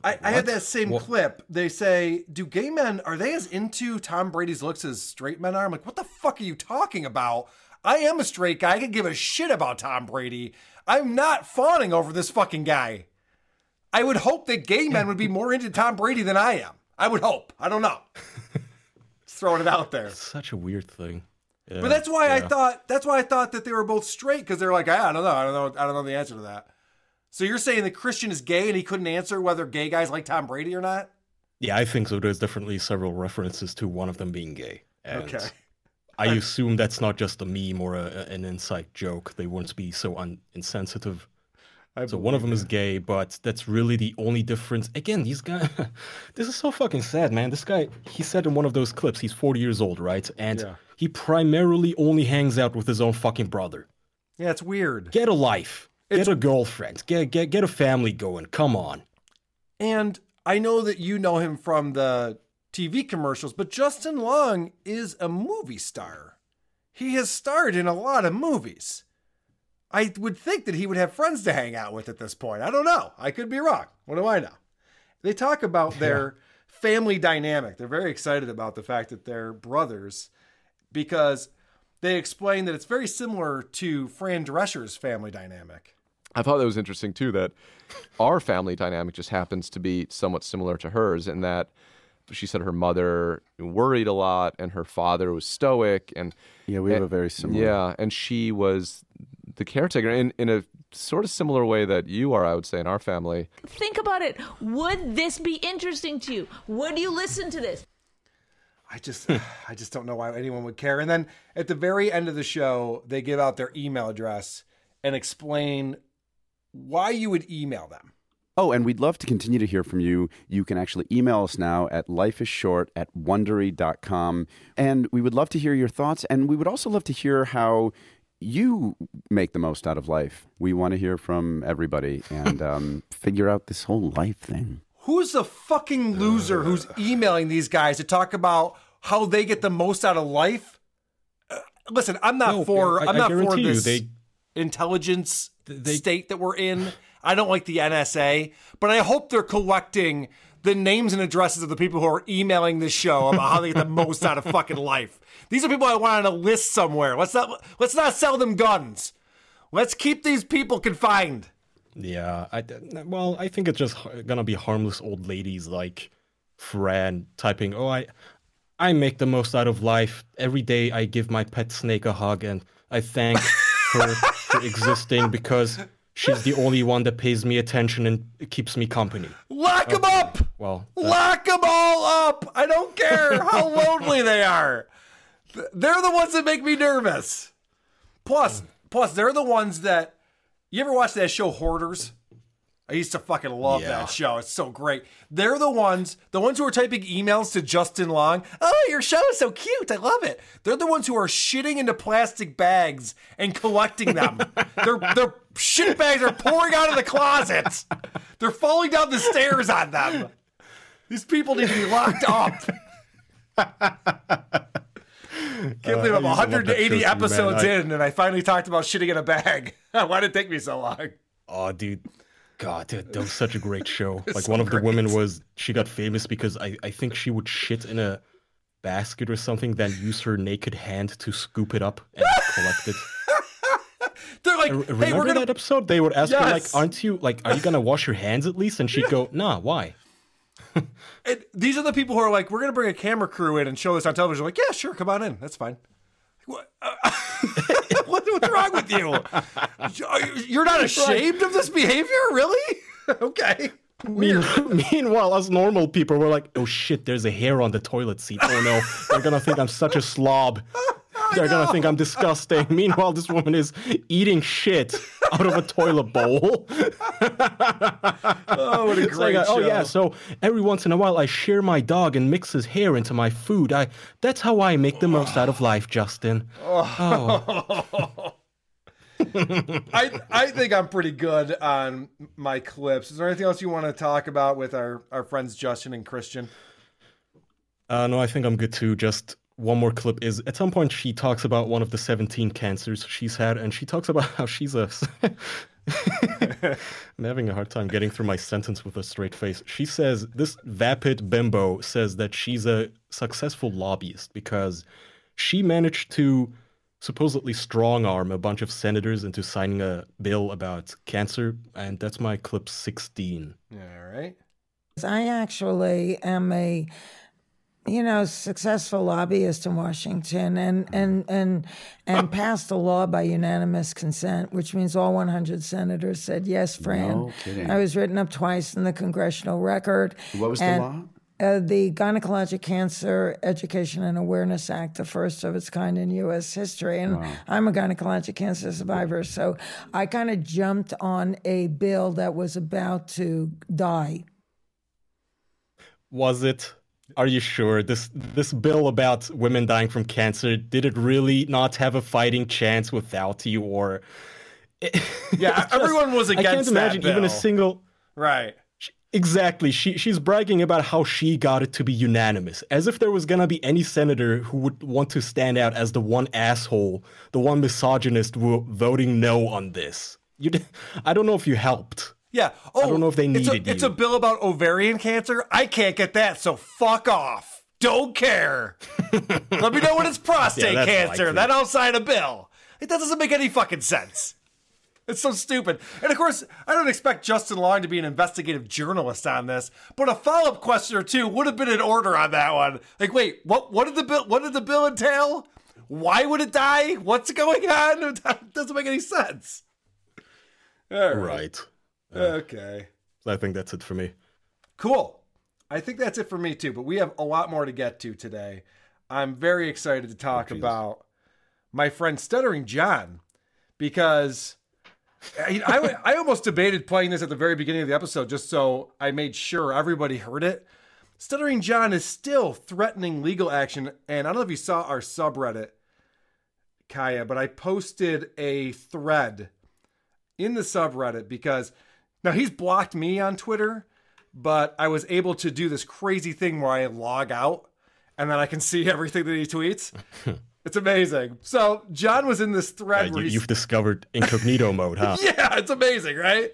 I, I had that same What? clip. They say, Do gay men, are they as into Tom Brady's looks as straight men are? I'm like, What the fuck are you talking about? I am a straight guy. I could give a shit about Tom Brady. I'm not fawning over this fucking guy. I would hope that gay men would be more into Tom Brady than I am. I would hope. I don't know. Just throwing it out there. Such a weird thing. Yeah, But that's why I thought that's why I thought that they were both straight because they're like "Ah, I don't know I don't know I don't know the answer to that. So you're saying that Christian is gay and he couldn't answer whether gay guys like Tom Brady or not? Yeah, I think so. There's definitely several references to one of them being gay. Okay. I assume that's not just a meme or a, an inside joke. They wouldn't be so un- insensitive. So one of them is gay, but that's really the only difference. Again, these guys, this is so fucking sad, man. This guy, he said in one of those clips, he's 40 years old, right? And Yeah. he primarily only hangs out with his own fucking brother. Yeah, it's weird. Get a life. Get a girlfriend. Get, get, get a family going. Come on. And I know that you know him from the TV commercials, but Justin Long is a movie star. He has starred in a lot of movies. I would think that he would have friends to hang out with at this point. I don't know. I could be wrong. What do I know? They talk about their family dynamic. They're very excited about the fact that they're brothers because they explain that it's very similar to Fran Drescher's family dynamic. I thought that was interesting too. That our family dynamic just happens to be somewhat similar to hers, in that she said her mother worried a lot, and her father was stoic, and Yeah, we have and- a very similar- Yeah, and she was the caretaker in in a sort of similar way that you are, I would say, in our family. Think about it. Would this be interesting to you? Would you listen to this? I just I just don't know why anyone would care. And then at the very end of the show, they give out their email address and explain why you would email them. Oh, and we'd love to continue to hear from you. You can actually email us now at lifeisshort at wondery.com. And we would love to hear your thoughts. And we would also love to hear how you make the most out of life. We want to hear from everybody and um, figure out this whole life thing. Who's the fucking loser who's emailing these guys to talk about how they get the most out of life? Uh, listen, I'm not No, for I- I'm not for guarantee you this they- intelligence state that we're in. I don't like the NSA, but I hope they're collecting the names and addresses of the people who are emailing this show about how they get the most out of fucking life. These are people I want on a list somewhere. Let's not let's not sell them guns. Let's keep these people confined. Yeah, I, well, I think it's just gonna be harmless old ladies like Fran typing, "Oh, I, I make the most out of life. Every day I give my pet snake a hug and I thank her for existing because she's the only one that pays me attention and keeps me company." Lock them up. Well, Lock them all up. I don't care how lonely they are. They're the ones that make me nervous. Plus, plus they're the ones that you ever watch that show Hoarders? I used to fucking love Yeah. that show. It's so great. They're the ones, the ones who are typing emails to Justin Long. Oh, your show is so cute. I love it. They're the ones who are shitting into plastic bags and collecting them. their their shit bags are pouring out of the closet. They're falling down the stairs on them. These people need to be locked up. Can't believe Uh, I'm I used to love that 180 show too, man. episodes I- in and I finally talked about shitting in a bag. Why did it take me so long? Oh, dude. God, dude, that was such a great show. Like one of the women was she got famous because I, I think she would shit in a basket or something, then use her naked hand to scoop it up and collect it. They're like, I- hey, remember we're gonna. that episode? They would ask her like, "Aren't you like, are you gonna wash your hands at least?" And she'd go, "Nah, why?" And these are the people who are like, we're gonna bring a camera crew in and show this on television. Like, yeah, sure, come on in. That's fine. What, uh, what- what's wrong with you? You're not ashamed of this behavior, really? okay. Mean, meanwhile, us normal people were like, "Oh shit, there's a hair on the toilet seat. Oh no, they're gonna think I'm such a slob. They're gonna think I'm disgusting." Meanwhile, this woman is eating shit out of a toilet bowl. Oh, what a It's like, great oh yeah, so every once in a while I shear my dog and mix his hair into my food. I that's how I make the most out of life, Justin. Oh. I I think I'm pretty good on my clips. Is there anything else you want to talk about with our, our friends Justin and Christian? Uh, no, I think I'm good too. Just one more clip is at some point she talks about one of the 17 cancers she's had, and she talks about how she's a. I'm having a hard time getting through my sentence with a straight face. She says this vapid bimbo says that she's a successful lobbyist because she managed to supposedly strong arm a bunch of senators into signing a bill about cancer, and that's my clip 16. All right. I actually am a you know successful lobbyist in Washington and and and and passed a law by unanimous consent which means all 100 senators said yes Fran No kidding. I was written up twice in the congressional record What was the law? Uh, the Gynecologic Cancer Education and Awareness Act, the first of its kind in U.S. history. And I'm a gynecologic cancer survivor, so I kind of jumped on a bill that was about to die. Was it? Are you sure this this bill about women dying from cancer did it really not have a fighting chance without you or Yeah, everyone was against. It. I can't imagine even a single Right. Exactly. She she's bragging about how she got it to be unanimous, as if there was gonna be any senator who would want to stand out as the one asshole, the one misogynist voting no on this. You, I don't know if you helped. Yeah. Oh, I don't oh, know if they it's needed a, It's a bill about ovarian cancer. I can't get that, so fuck off. Don't care. Let me know when it's prostate Yeah, cancer. likely. Then I'll sign a bill. It that doesn't make any fucking sense. It's so stupid. And of course, I don't expect Justin Long to be an investigative journalist on this, but a follow-up question or two would have been in order on that one. Like, wait, what what did the bill what did the bill entail? Why would it die? What's going on? It doesn't make any sense. All Right. Okay. I think that's it for me. Cool. I think that's it for me too, but we have a lot more to get to today. I'm very excited to talk oh, about my friend Stuttering John because I, I, I almost debated playing this at the very beginning of the episode just so I made sure everybody heard it. Stuttering John is still threatening legal action, and I don't know if you saw our subreddit, Kaya, but I posted a thread in the subreddit because now he's blocked me on Twitter, but I was able to do this crazy thing where I log out and then I can see everything that he tweets. it's amazing. So John was in this thread Yeah, where you, you've discovered incognito mode, huh? yeah, it's amazing, right?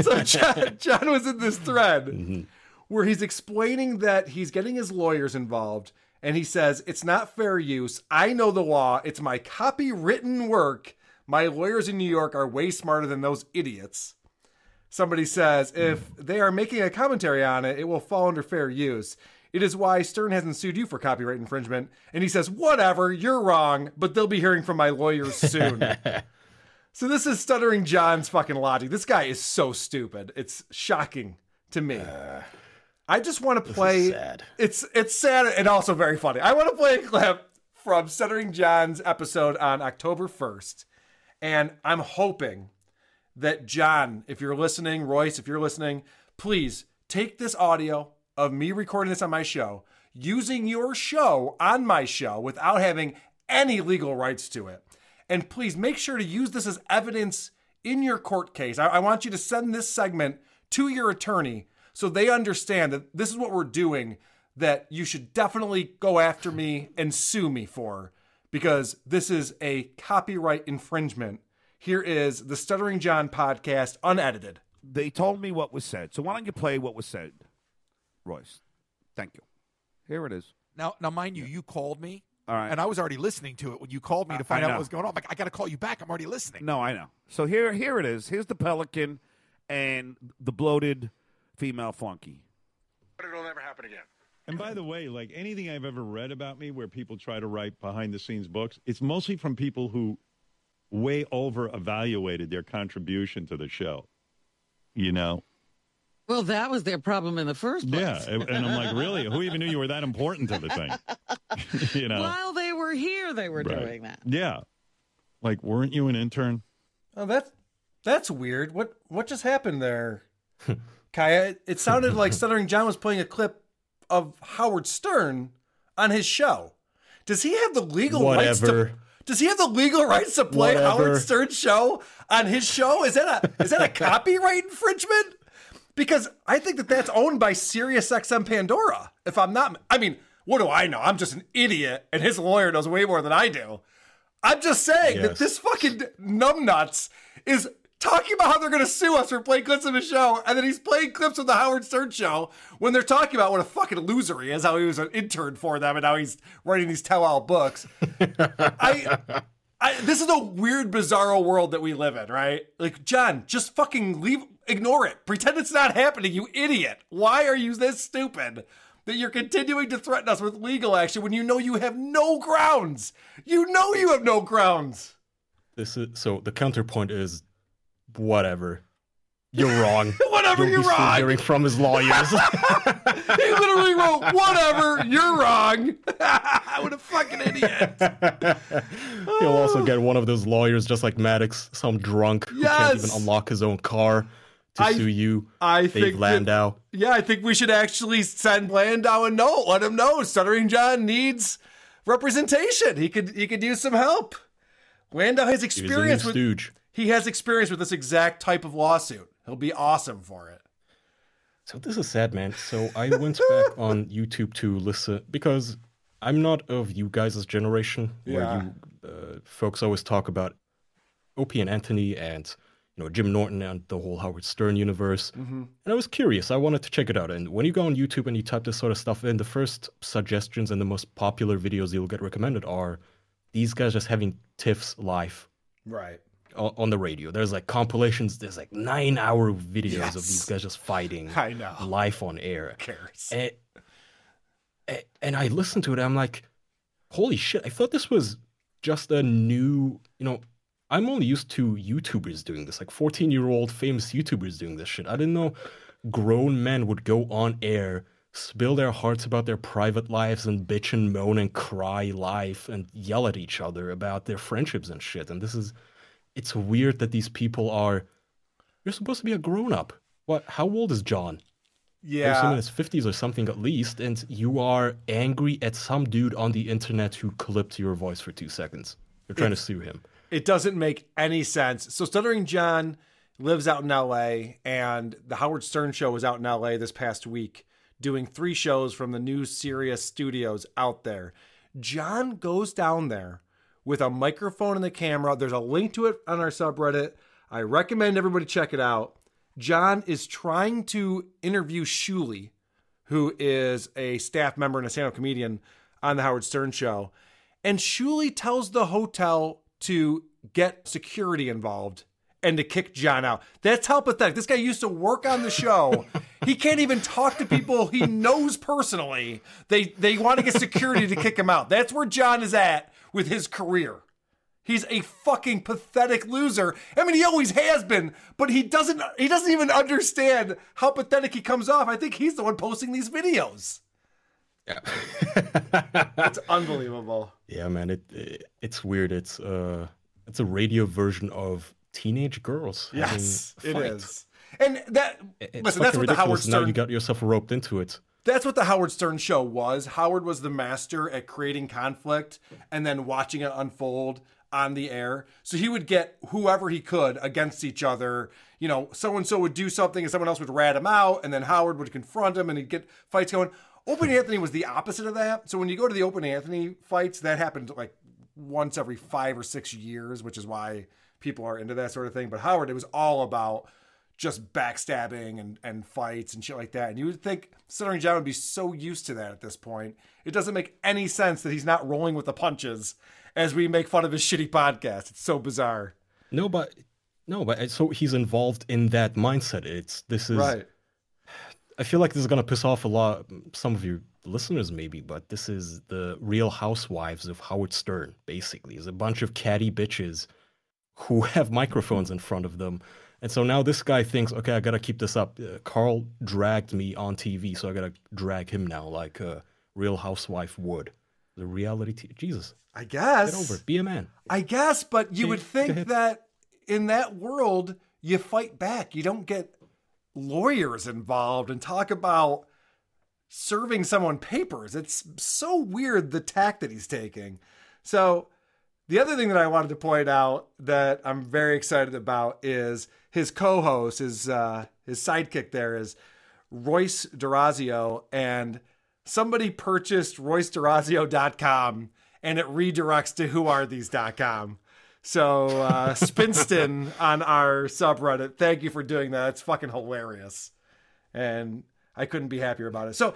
So John, John was in this thread mm-hmm. where he's explaining that he's getting his lawyers involved and he says, It's not fair use. I know the law. It's my copywritten work. My lawyers in New York are way smarter than those idiots. Somebody says, hmm. If they are making a commentary on it, it will fall under fair use. It is why Stern hasn't sued you for copyright infringement. And he says, Whatever, you're wrong, but they'll be hearing from my lawyers soon. So this is stuttering John's fucking logic. This guy is so stupid. It's shocking to me. Uh, I just want to play. sad. It's it's sad and also very funny. I want to play a clip from Stuttering John's episode on October first, and I'm hoping that John, if you're listening, Royce, if you're listening, please take this audio of me recording this on my show, using your show on my show without having any legal rights to it. And please make sure to use this as evidence in your court case. I, I want you to send this segment to your attorney so they understand that this is what we're doing, that you should definitely go after me and sue me for, because this is a copyright infringement. Here is the Stuttering John podcast, unedited. They told me what was said. So why don't you play what was said, Royce? Thank you. Here it is. Now, now, mind you, you called me, All right. and I was already listening to it when you called me to find I out know. what was going on. I'm like, I got to call you back. I'm already listening. No, I know. So here, here it is. Here's the pelican and the bloated female flunky. But it'll never happen again. And by the way, like anything I've ever read about me where people try to write behind the scenes books, it's mostly from people who way over evaluated their contribution to the show. You know? Well, that was their problem in the first place. Yeah. And and I'm like, really? Who even knew you were that important to the thing? you know? While they were here, they were Right. doing that. Yeah. Like, weren't you an intern? Oh, that's that's weird. What what just happened there, Kaya? It, it sounded like Stuttering John was playing a clip of Howard Stern on his show. Does he have the legal rights to? Does he have the legal rights to play Whatever. Howard Stern's show on his show? Is that a is that a copyright infringement? Because I think that that's owned by SiriusXM Pandora. If I'm not, I mean, what do I know? I'm just an idiot, and his lawyer knows way more than I do. I'm just saying that this fucking numbnuts is talking about how they're going to sue us for playing clips of his show, and then he's playing clips of the Howard Stern show when they're talking about what a fucking loser he is, how he was an intern for them, and now he's writing these tell-all books. I, I, this is a weird, bizarro world that we live in, right? Like, John, just fucking leave, ignore it, pretend it's not happening, you idiot. Why are you this stupid? That you're continuing to threaten us with legal action when you know you have no grounds. You know you have no grounds. This is so the counterpoint is whatever. You're wrong. Whatever, You'll you're wrong. Hearing from his lawyers. He literally wrote, whatever, you're wrong. what a fucking idiot. He'll also get one of those lawyers, just like Maddox, some drunk who can't even unlock his own car to I- sue you. I Dave think that- Landau. Yeah, I think we should actually send Landau a note. Let him know Stuttering John needs representation. He could he could use some help. Landau has He was a experience with stooge. He has experience with this exact type of lawsuit. He'll be awesome for it. So this is sad, man. So I went back on YouTube to listen because I'm not of you guys' generation where Yeah. you uh, folks always talk about Opie and Anthony and you know Jim Norton and the whole Howard Stern universe. Mhm. And I was curious. I wanted to check it out. And when you go on YouTube and you type this sort of stuff in, the first suggestions and the most popular videos you'll get recommended are these guys just having tiffs live Right. On the radio. There's like compilations. There's like nine hour videos of these guys just fighting I know. live on air. Who cares? And, and I listened to it. I'm like, holy shit! I thought this was just a new. You know, I'm only used to YouTubers doing this, like 14 year old famous YouTubers doing this shit. I didn't know grown men would go on air, spill their hearts about their private lives, and bitch and moan and cry life and yell at each other about their friendships and shit. And this is, it's weird that these people are. You're supposed to be a grown up. What? How old is John? Yeah. Him in his 50s or something at least, and you are angry at some dude on the internet who clipped your voice for two seconds. You're trying to sue him. It doesn't make any sense. So Stuttering John lives out in LA and the Howard Stern show was out in LA this past week doing three shows from the new Sirius studios out there. John goes down there with a microphone and the camera. There's a link to it on our subreddit. I recommend everybody check it out. John is trying to interview Shuli, who is a staff member and a stand-up comedian on the Howard Stern show. And Shuli tells the hotel to get security involved and to kick John out. That's how pathetic. This guy used to work on the show. he can't even talk to people he knows personally. They they want to get security to kick him out. That's where John is at with his career. He's a fucking pathetic loser. I mean, he always has been, but he doesn't he doesn't even understand how pathetic he comes off. I think he's the one posting these videos. Yeah. it's unbelievable. Yeah, man, it, it it's weird. It's uh, it's a radio version of teenage girls. Yes, a it fight. is. And that It's listen, that's fucking what the ridiculous. Howard Now you got yourself roped into it. That's what the Howard Stern show was. Howard was the master at creating conflict and then watching it unfold on the air. So he would get whoever he could against each other. You know, so and so would do something and someone else would rat him out, and then Howard would confront him and he'd get fights going. Opie and Anthony was the opposite of that. So when you go to the Opie and Anthony fights, that happened like once every five or six years, which is why people are into that sort of thing. But Howard, it was all about just backstabbing and, and fights and shit like that. And you would think Stuttering John would be so used to that at this point. It doesn't make any sense that he's not rolling with the punches as we make fun of his shitty podcast. It's so bizarre. No, but no, but so he's involved in that mindset. It's this is Right. I feel like this is gonna piss off a lot some of your listeners maybe, but this is the Real Housewives of Howard Stern. Basically, it's a bunch of catty bitches who have microphones in front of them. And so now this guy thinks, okay, I gotta keep this up. Uh, Carl dragged me on TV, so I gotta drag him now, like a Real Housewife would. The reality, t- Jesus, I guess. get over it. Be a man. I guess, but you would think that in that world, you fight back. You don't get lawyers involved and talk about serving someone papers. It's so weird the tack that he's taking. So, the other thing that I wanted to point out that I'm very excited about is his co-host, his uh, his sidekick. There is Royce Durazio, and somebody purchased RoyceDurazio.com, and it redirects to WhoAreThese.com. So uh, Spinston on our subreddit, thank you for doing that. It's fucking hilarious, and I couldn't be happier about it. So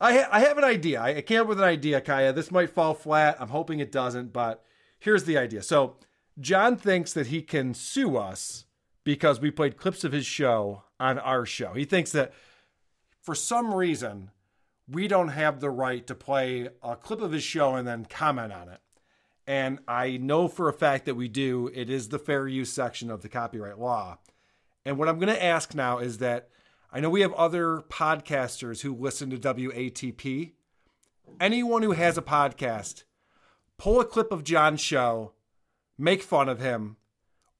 I ha- I have an idea. I I came up with an idea, Kaya. This might fall flat. I'm hoping it doesn't, but here's the idea. So John thinks that he can sue us because we played clips of his show on our show. He thinks that for some reason we don't have the right to play a clip of his show and then comment on it. And I know for a fact that we do. It is the fair use section of the copyright law. And what I'm going to ask now is that I know we have other podcasters who listen to WATP. Anyone who has a podcast, pull a clip of John's show, make fun of him,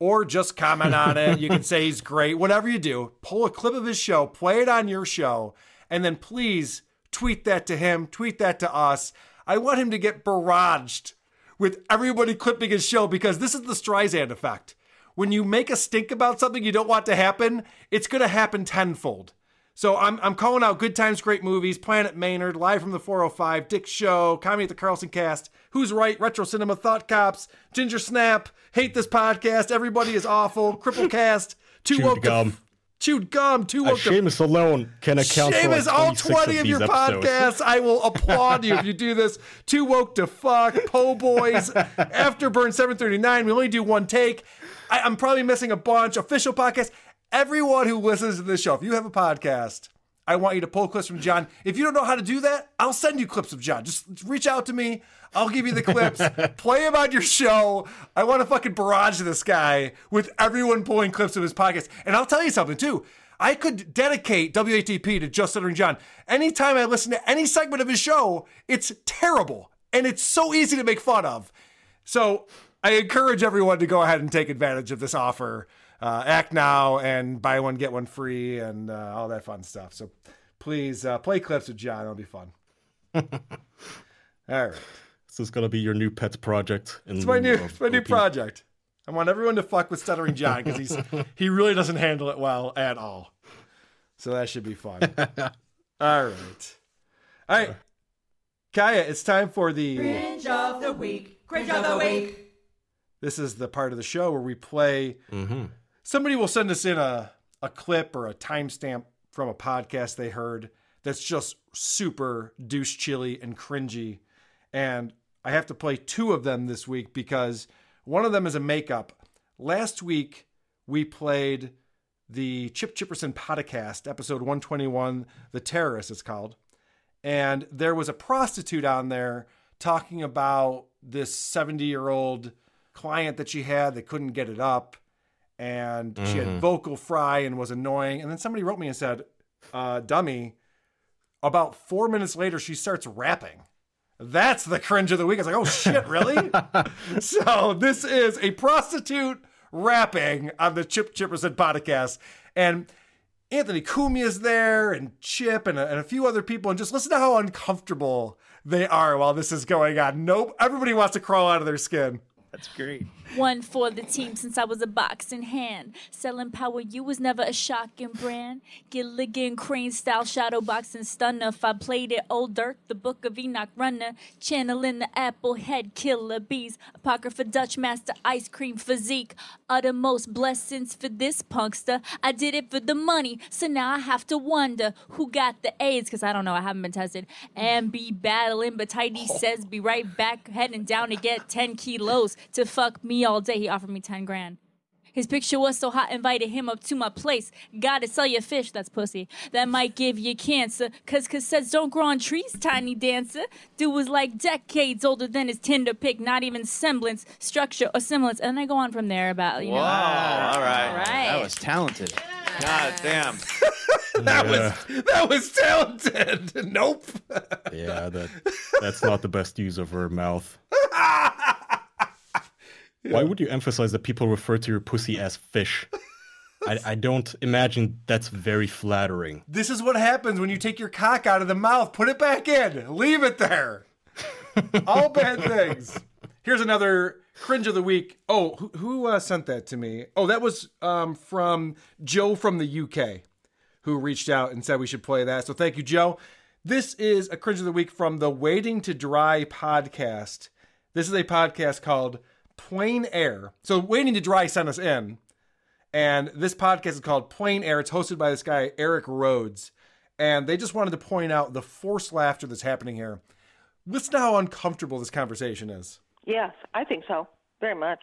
or just comment on it. You can say he's great. Whatever you do, pull a clip of his show, play it on your show, and then please tweet that to him, tweet that to us. I want him to get barraged with everybody clipping his show because this is the Streisand effect. When you make a stink about something you don't want to happen, it's going to happen tenfold. So I'm, I'm calling out Good Times, Great Movies, Planet Maynard, Live from the 405, Dick Show, Comedy at the Carlson Cast, Who's Right, Retro Cinema, Thought Cops, Ginger Snap, Hate This Podcast, Everybody is Awful, Cripplecast, Too Chewed Woke to Gum. F- Chewed Gum, Too Uh, Woke to Seamus alone can account for Seamus, like all 20 of, these your episodes. podcasts. I will applaud you if you do this. Too woke to fuck, Po Boys, Afterburn 739. We only do one take. I, I'm probably missing a bunch. Official podcast. Everyone who listens to this show, if you have a podcast, I want you to pull clips from John. If you don't know how to do that, I'll send you clips of John. Just reach out to me. I'll give you the clips. play them on your show. I want to fucking barrage this guy with everyone pulling clips of his podcast. And I'll tell you something too. I could dedicate WATP to Just Stuttering John. Anytime I listen to any segment of his show, it's terrible and it's so easy to make fun of. So I encourage everyone to go ahead and take advantage of this offer. Uh, act now and buy one get one free and uh, all that fun stuff. So please uh, play clips with John. It'll be fun. all right, This is gonna be your new pet project. In it's my new it's my new project. I want everyone to fuck with Stuttering John because he's he really doesn't handle it well at all. So that should be fun. all right, all right, Kaya. It's time for the. Cringe of the week. Cringe of the week. This is the part of the show where we play. Mm-hmm. Somebody will send us in a, a clip or a timestamp from a podcast they heard that's just super douche chilly and cringy. And I have to play two of them this week because one of them is a makeup. Last week, we played the Chip Chipperson podcast, episode 121, The Terrorist, it's called. And there was a prostitute on there talking about this 70 year old client that she had that couldn't get it up. And she had Mhm. vocal fry and was annoying. And then somebody wrote me and said, uh, Dummy, about four minutes later, she starts rapping. That's the cringe of the week. I was like, oh shit, really? so this is a prostitute rapping on the Chip Chipperson podcast. And Anthony Cumia is there and Chip and a, and a few other people. And just listen to how uncomfortable they are while this is going on. Nope. Everybody wants to crawl out of their skin. That's great. One for the team since I was a boxing hand. Selling power, you was never a shocking brand. Gilligan, Crane style, shadow boxing stunner. If I played it, old Dirk, the book of Enoch runner. Channeling the apple head killer bees. Apocrypha Dutch master, ice cream physique. Uttermost blessings for this punkster. I did it for the money, so now I have to wonder who got the AIDS, because I don't know, I haven't been tested. And be battling, but Tidy oh. says be right back, heading down to get 10 kilos to fuck me all day. He offered me 10 grand. His picture was so hot, invited him up to my place. Gotta sell your fish, that's pussy. That might give you cancer. Cause cassettes don't grow on trees, tiny dancer. Dude was like decades older than his Tinder pic, not even semblance, structure, or semblance. And I go on from there about, you know. Wow. All right. All right. That was talented. God damn. that was that was talented. nope. Yeah, that that's not the best use of her mouth. Why would you emphasize that people refer to your pussy as fish? I, I don't imagine that's very flattering. This is what happens when you take your cock out of the mouth. Put it back in. Leave it there. All bad things. Here's another cringe of the week. Oh, who, who uh, sent that to me? Oh, that was um, from Joe from the UK, who reached out and said we should play that. So thank you, Joe. This is a cringe of the week from the Waiting to Dry podcast. This is a podcast called Plein Air. So Waiting to Dry sent us in, and this podcast is called Plein Air. It's hosted by this guy Eric Rhoads, and they just wanted to point out the forced laughter that's happening here. Listen to how uncomfortable this conversation is. Yes, I think so. Very much.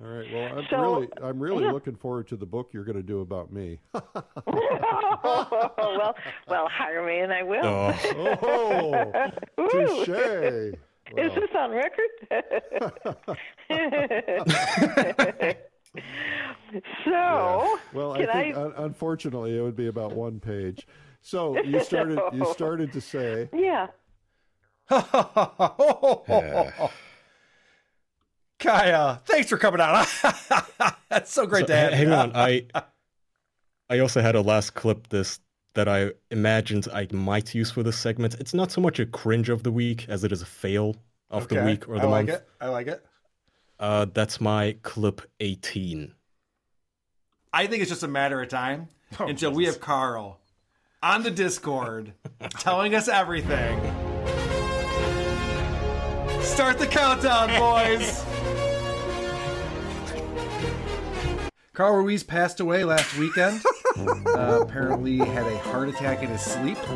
All right. Well, I'm So, really, I'm really yeah. looking forward to the book you're going to do about me. well, well, hire me and I will. Oh, Ooh. touche. Is this on record? so, Well, I think I? un- unfortunately it would be about one page. So you started, you started to say, yeah. Kaya, thanks for coming out. That's so great So, to have ha- you. hang on, I I also had a last clip this that I imagined I might use for this segment. It's not so much a cringe of the week as it is a fail of the week or the month. I like month. it. I like it. Uh, that's my clip 18. I think it's just a matter of time Oh, until we have Carl on the Discord, telling us everything. Start the countdown, boys. Carl Ruiz passed away last weekend. Uh, apparently, had a heart attack in his sleep.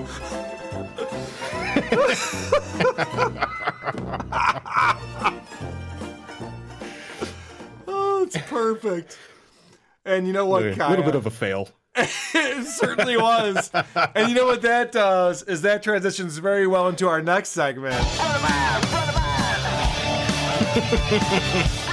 oh, it's perfect. And you know what, a Kaya? little bit of a fail. it certainly was. and you know what that does is that transitions very well into our next segment.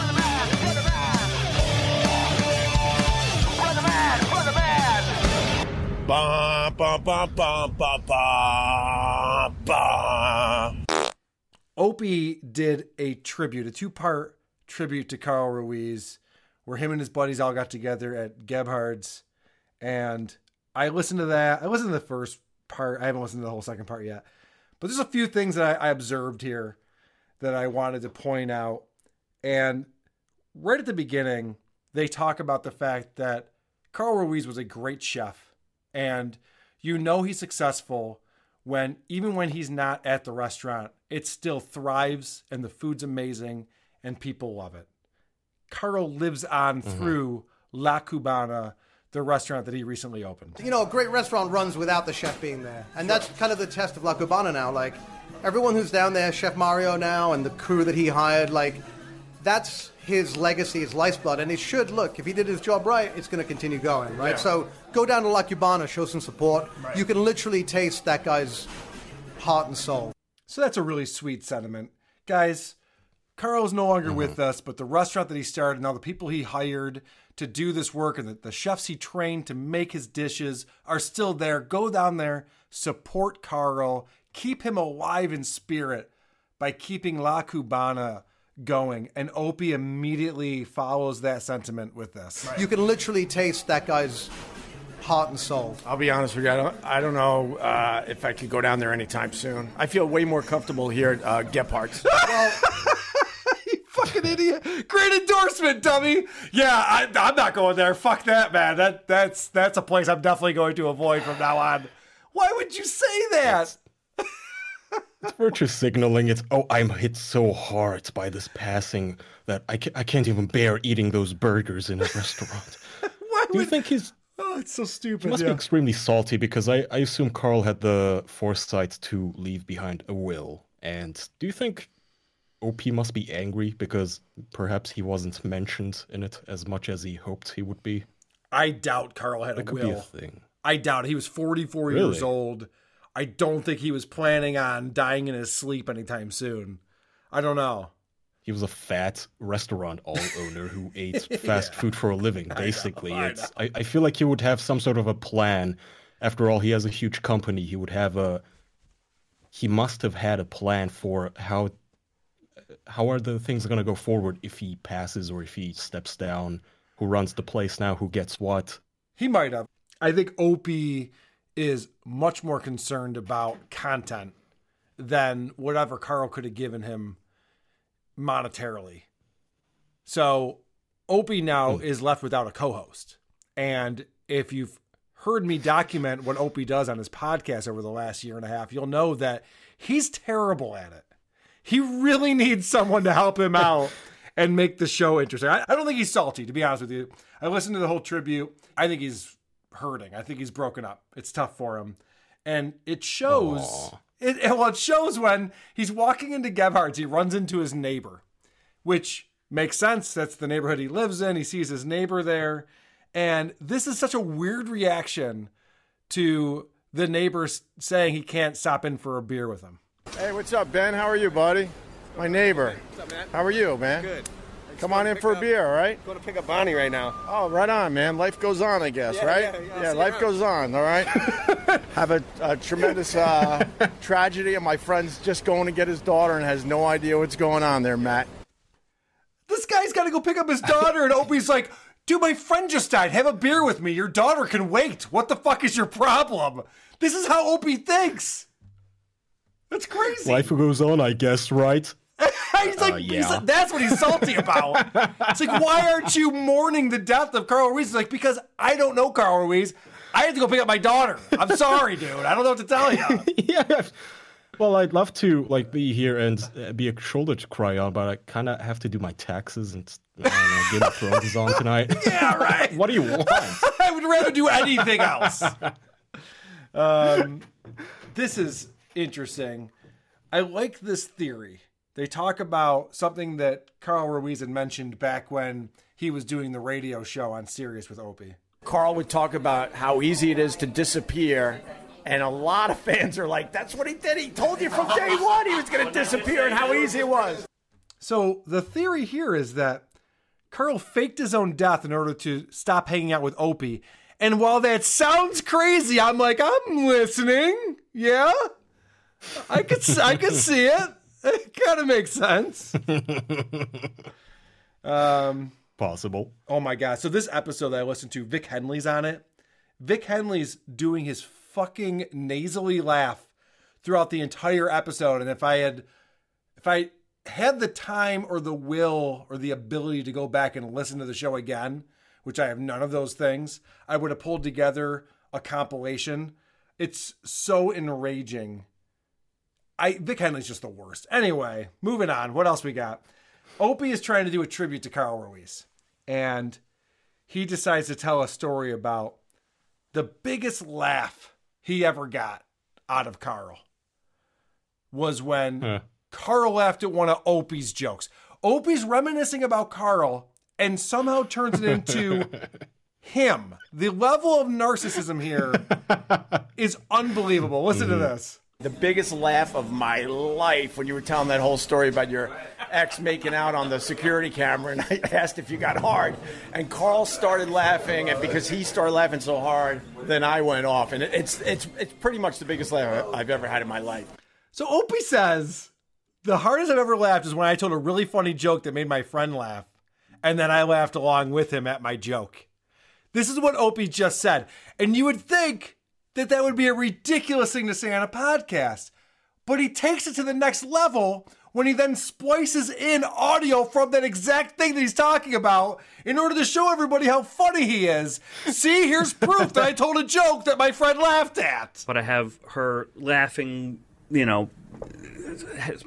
Opie did a tribute, a two part tribute to Carl Ruiz, where him and his buddies all got together at Gebhard's. And I listened to that. I listened to the first part. I haven't listened to the whole second part yet. But there's a few things that I, I observed here that I wanted to point out. And right at the beginning, they talk about the fact that Carl Ruiz was a great chef. And you know he's successful when, even when he's not at the restaurant, it still thrives and the food's amazing and people love it. Carl lives on mm-hmm. through La Cubana, the restaurant that he recently opened. You know, a great restaurant runs without the chef being there. And that's kind of the test of La Cubana now. Like, everyone who's down there, Chef Mario now, and the crew that he hired, like, that's his legacy, his lifeblood. And it should, look, if he did his job right, it's going to continue going, right? Yeah. So go down to La Cubana, show some support. You can literally taste that guy's heart and soul. So that's a really sweet sentiment. Guys, Carl's no longer with mm-hmm. us, but the restaurant that he started, and all the people he hired to do this work and the, the chefs he trained to make his dishes are still there. Go down there, support Carl, keep him alive in spirit by keeping La Cubana going. And Opie immediately follows that sentiment with this. You can literally taste that guy's heart and soul. I'll be honest with you. I don't, I don't know uh, if I could go down there anytime soon. I feel way more comfortable here at uh, Gebhardt's. Well, you fucking idiot. Great endorsement, dummy. Yeah, I, I'm not going there. Fuck that, man. That that's that's a place I'm definitely going to avoid from now on. Why would you say that? It's virtue signaling. It's oh, I'm hit so hard by this passing that I, ca- I can't even bear eating those burgers in a restaurant. What do you think he's? Oh, it's so stupid. He must yeah. be extremely salty because I, I assume Carl had the foresight to leave behind a will. And do you think Opie must be angry because perhaps he wasn't mentioned in it as much as he hoped he would be? I doubt Carl had That a will. a thing. I doubt it. he was 44 years old. I don't think he was planning on dying in his sleep anytime soon. I don't know. He was a fat restaurant all owner who ate fast food for a living. Basically, I it's. I, I feel like he would have some sort of a plan. After all, he has a huge company. He would have a. He must have had a plan for how. How are the things going to go forward if he passes or if he steps down? Who runs the place now? Who gets what? He might have. I think Opie is much more concerned about content than whatever Carl could have given him monetarily. So Opie now hmm. is left without a co-host. And if you've heard me document what Opie does on his podcast over the last year and a half, you'll know that he's terrible at it. He really needs someone to help him out and make the show interesting. I, I don't think he's salty, to be honest with you. I listened to the whole tribute. I think he's hurting. I think he's broken up. It's tough for him. And it shows it, it- well, it shows when he's walking into Gebhardt's, he runs into his neighbor, which makes sense. That's the neighborhood he lives in. He sees his neighbor there. And this is such a weird reaction to the neighbor saying he can't stop in for a beer with him. Hey, what's up, Ben? How are you, buddy? My neighbor. What's up, man? How are you, man? Good. Come on in for a beer, all right? Going to pick up Bonnie right now. Oh, right on, man. Life goes on, I guess, Yeah, right? yeah, yeah, I'll see you life around. goes on, all right? Have a, a tremendous uh, tragedy, and my friend's just going to get his daughter and has no idea what's going on there, Matt. This guy's got to go pick up his daughter, and Opie's like, dude, my friend just died. Have a beer with me. Your daughter can wait. What the fuck is your problem? This is how Opie thinks. That's crazy. Life goes on, I guess, right? he's like, Uh, he's like- that's what he's salty about. it's like, why aren't you mourning the death of Carl Ruiz? It's like, because I don't know Carl Ruiz. I had to go pick up my daughter. I'm sorry, dude. I don't know what to tell you. yeah. Well, I'd love to like be here and uh, be a shoulder to cry on, but I kind of have to do my taxes and I don't know, Game of Thrones is on tonight. yeah, right. what do you want? I would rather do anything else. Um, this is interesting. I like this theory. They talk about something that Carl Ruiz had mentioned back when he was doing the radio show on Sirius with Opie. Carl would talk about how easy it is to disappear. And a lot of fans are like, that's what he did. He told you from day one he was going to disappear and how easy it was. So the theory here is that Carl faked his own death in order to stop hanging out with Opie. And while that sounds crazy, I'm like, I'm listening. Yeah, I could, I could see it. It kind of makes sense. um, Possible. Oh my god! So this episode that I listened to, Vic Henley's on it. Vic Henley's doing his fucking nasally laugh throughout the entire episode, and if I had, if I had the time or the will or the ability to go back and listen to the show again, which I have none of those things, I would have pulled together a compilation. It's so enraging. I Vic Henley's just the worst. Anyway, moving on. What else we got? Opie is trying to do a tribute to Carl Ruiz, and he decides to tell a story about the biggest laugh he ever got out of Carl was when Huh. Carl laughed at one of Opie's jokes. Opie's reminiscing about Carl and somehow turns it into him. The level of narcissism here is unbelievable. Listen to mm-hmm. this. The biggest laugh of my life when you were telling that whole story about your ex making out on the security camera, and I asked if you got hard, and Carl started laughing, and because he started laughing so hard, then I went off, and it's it's it's pretty much the biggest laugh I've ever had in my life. So Opie says the hardest I've ever laughed is when I told a really funny joke that made my friend laugh, and then I laughed along with him at my joke. This is what Opie just said, and you would think that that would be a ridiculous thing to say on a podcast, but he takes it to the next level when he then splices in audio from that exact thing that he's talking about in order to show everybody how funny he is. See, here's proof that I told a joke that my friend laughed at. but I have her laughing, you know,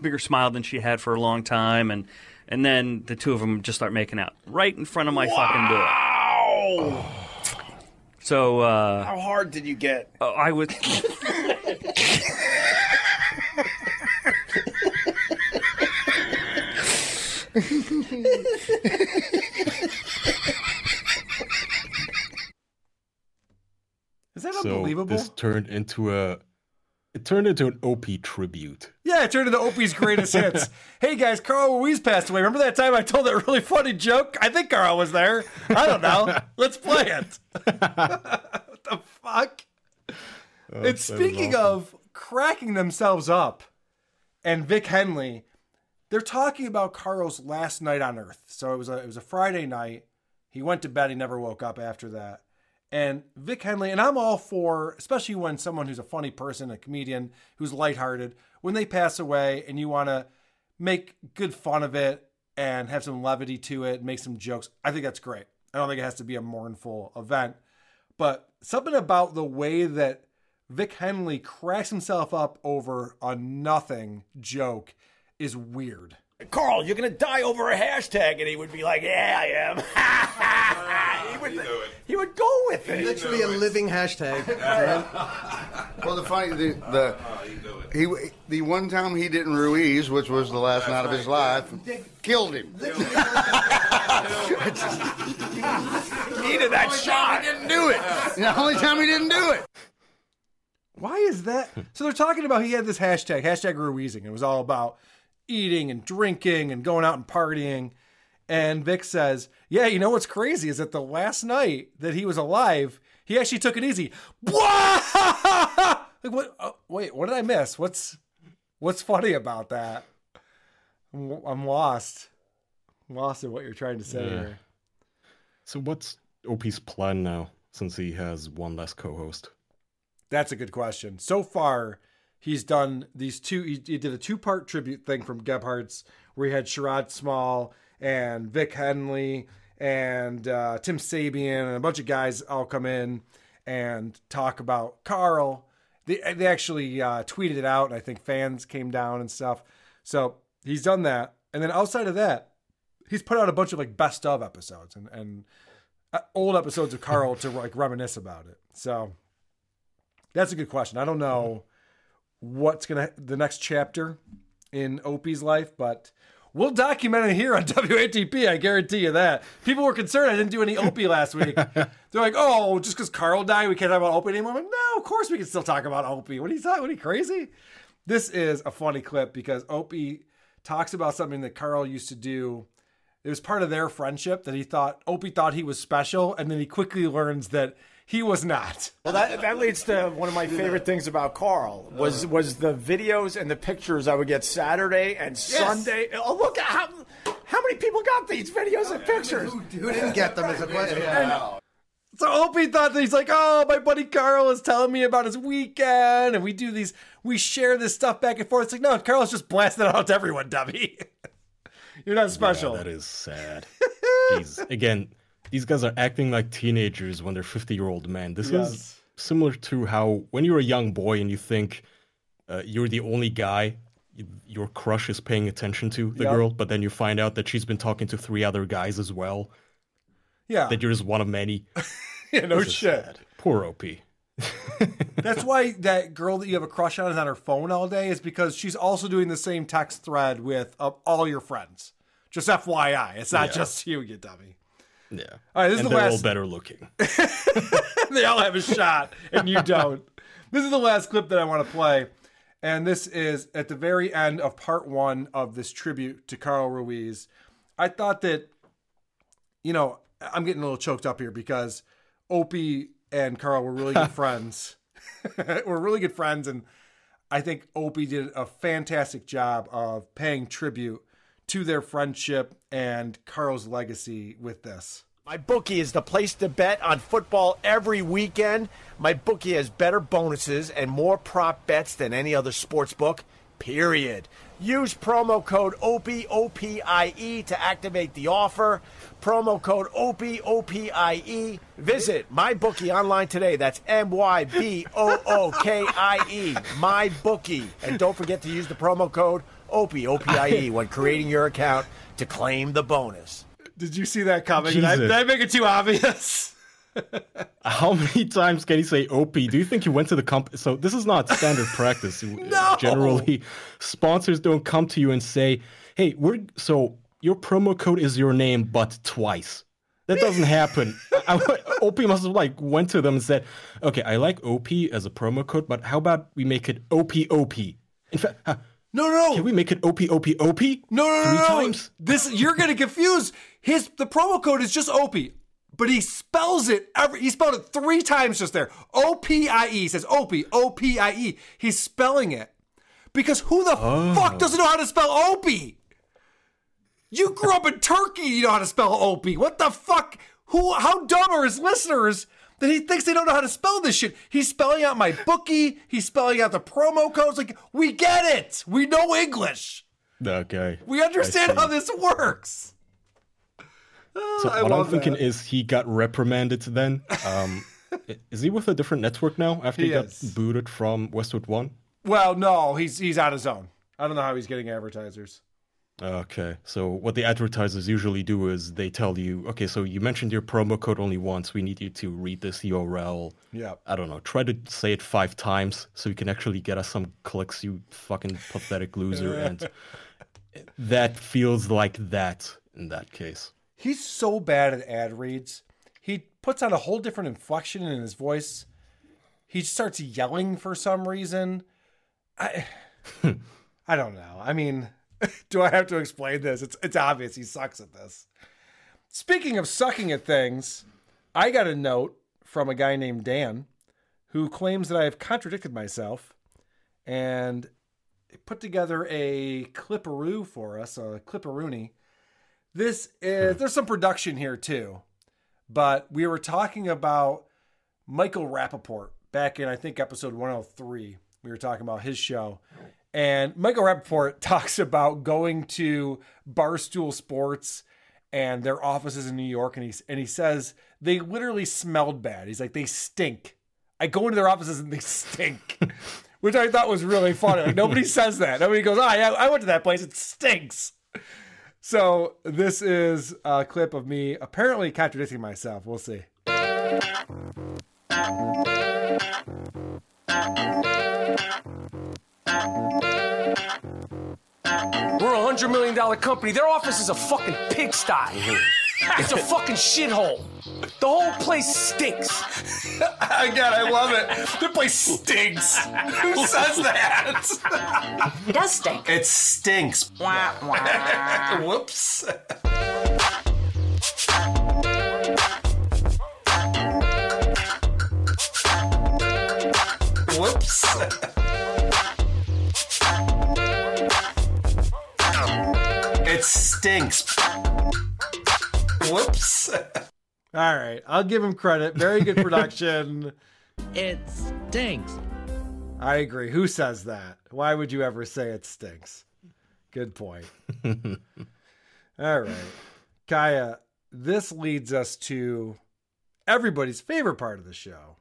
bigger smile than she had for a long time, and and then the two of them just start making out right in front of my fucking door. Wow! So uh, How hard did you get? uh, I was. Is that So unbelievable? this turned into a it turned into an Opie tribute. Yeah, it turned into Opie's greatest hits. Hey guys, Carl Ruiz passed away. Remember that time I told that really funny joke? I think Carl was there. I don't know. Let's play it. what the fuck? and that is speaking of cracking themselves up, and Vic Henley, they're talking about Carl's last night on Earth. So it was a it was a Friday night. He went to bed. He never woke up after that. And Vic Henley, and I'm all for, especially when someone who's a funny person, a comedian who's lighthearted, when they pass away and you want to make good fun of it and have some levity to it, make some jokes. I think that's great. I don't think it has to be a mournful event. But something about the way that Vic Henley cracks himself up over a nothing joke is weird. Carl, you're gonna die over a hashtag, and he would be like, "Yeah, I am." he, would, he would go with it. Literally a living hashtag. Well, the funny the the he the one time he didn't Ruiz, which was the last night of his life, killed him. He needed that shot. He didn't do it. The only time he didn't do it. Why is that? So they're talking about he had this hashtag, hashtag Ruizing. It was all about eating and drinking and going out and partying. And Vic says, Yeah, you know what's crazy is that the last night that he was alive, he actually took it easy. like what? Oh, wait, what did I miss? What's what's funny about that? I'm, I'm lost. I'm lost in what you're trying to say Yeah. here. So what's Opie's plan now since he has one less co-host? That's a good question. So far, he's done these two. He, he did a two-part tribute thing from Gebhardt's, where he had Sherrod Small and Vic Henley and uh, Tim Sabean and a bunch of guys all come in, and talk about Carl. They, they actually uh, tweeted it out, and I think fans came down and stuff. So he's done that. And then outside of that, he's put out a bunch of like best of episodes and, and uh, old episodes of Carl to like reminisce about it. So that's a good question. I don't know what's gonna the next chapter in Opie's life, but we'll document it here on WATP. I guarantee you that. People were concerned I didn't do any Opie last week. They're like, "Oh, just because Carl died, we can't talk about Opie anymore." I'm like, no, of course we can still talk about Opie. What are you talking? What are you crazy? This is a funny clip because Opie talks about something that Carl used to do. It was part of their friendship that he thought Opie thought he was special, and then he quickly learns that he was not. Well, that that leads to one of my favorite things about Carl was uh-huh. was the videos and the pictures I would get Saturday and Sunday. Oh, look at how how many people got these videos and pictures. Who didn't get them is a question. So Opie thought that he's like, oh, my buddy Carl is telling me about his weekend, and we do these, we share this stuff back and forth. It's like, no, Carl's just blasting it out to everyone, dummy. You're not special. Yeah, that is sad. Jeez. Again, these guys are acting like teenagers when they're 50 year old men. This Yes. is similar to how when you're a young boy and you think uh, you're the only guy your crush is paying attention to, the Yep. girl, but then you find out that she's been talking to three other guys as well. Yeah. That you're just one of many. yeah, no This shit. Poor Opie. That's why that girl that you have a crush on is on her phone all day, is because she's also doing the same text thread with uh, all your friends. Just FYI, it's not Yeah. just you, you dummy. Yeah. All right, this and is the they're all better looking. they all have a shot, and you don't. This is the last clip that I want to play. And this is at the very end of part one of this tribute to Carl Ruiz. I thought that, you know, I'm getting a little choked up here because Opie and Carl were really good friends. we're really good friends. And I think Opie did a fantastic job of paying tribute to their friendship and Carl's legacy with this. My bookie is the place to bet on football every weekend. My bookie has better bonuses and more prop bets than any other sports book. Period. Use promo code OPIE, O-P-I-E E to activate the offer. Promo code OPIE, O-P-I-E. E. Visit my bookie online today. That's M-Y-B-O-O-K-I-E. My bookie. And don't forget to use the promo code OPIE, O-P-I-E when creating your account to claim the bonus. Did you see that coming? Did I, did I make it too obvious? How many times can he say Opie? Do you think he went to the company? So this is not standard practice. No! Generally, sponsors don't come to you and say, "Hey, we're so your promo code is your name, but twice." That doesn't happen. I, I- Opie must have like went to them and said, "Okay, I like Opie as a promo code, but how about we make it Opie Opie?" In fact, huh, No, no, no. can we make it Opie Opie Opie? No, no, no, Three no. times? This you're gonna confuse. His the promo code is just Opie, but he spells it every. He spelled it three times just there. O P I E says Opie, O P I E. He's spelling it because who the oh. fuck doesn't know how to spell Opie? You grew up in Turkey. You know how to spell OP. What the fuck? Who? How dumb are his listeners? That he thinks they don't know how to spell this shit. He's spelling out my bookie. He's spelling out the promo codes. Like, we get it. We know English. Okay. We understand how this works. So I what I'm thinking that. is he got reprimanded then. Um, is he with a different network now after he, He got is. booted from Westwood One? Well, no, he's he's on his own. I don't know how he's getting advertisers. Okay, so what the advertisers usually do is they tell you, okay, so you mentioned your promo code only once. We need you to read this URL. Yeah. I don't know. Try to say it five times so you can actually get us some clicks, you fucking pathetic loser. and that feels like that in that case. He's so bad at ad reads. He puts on a whole different inflection in his voice. He starts yelling for some reason. I I don't know. I mean, do I have to explain this? It's it's obvious he sucks at this. Speaking of sucking at things, I got a note from a guy named Dan who claims that I have contradicted myself and put together a clipperoo for us, a clipperoony. This is hmm. there's some production here too, but we were talking about Michael Rappaport back in I think episode 103. We were talking about his show. And Michael Rappaport talks about going to Barstool Sports and their offices in New York, and he and he says they literally smelled bad. He's like, they stink. I go into their offices and they stink, which I thought was really funny. Like nobody says that. Nobody goes, oh yeah, I went to that place. It stinks. So this is a clip of me apparently contradicting myself. We'll see. We're a hundred million dollar company. Their office is a fucking pigsty. Mm-hmm. It's a fucking shithole. The whole place stinks. Again, I love it. The place stinks. Who says that? It does stink. It stinks. Whoops. Whoops. stinks. Whoops. All right, I'll give him credit. Very good production. it stinks. I agree. Who says that? Why would you ever say it stinks? Good point. All right. Kaya, this leads us to everybody's favorite part of the show.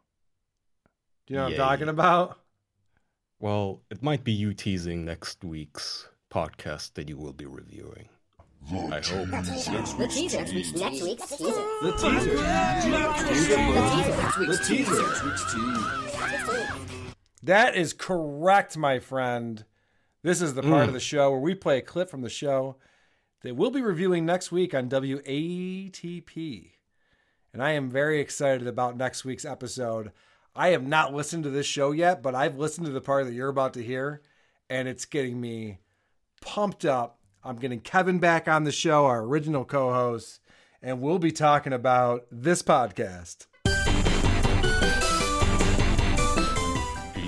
Do you know what Yay. I'm talking about? Well, it might be you teasing next week's podcast that you will be reviewing. I hope. The teaser. Next week's next week's teaser. The teaser. The teaser. The teaser. That is correct, my friend. This is the part Mm. of the show where we play a clip from the show that we'll be reviewing next week on WATP. And I am very excited about next week's episode. I have not listened to this show yet, but I've listened to the part that you're about to hear, and it's getting me pumped up. I'm getting Kevin back on the show, our original co host, and we'll be talking about this podcast.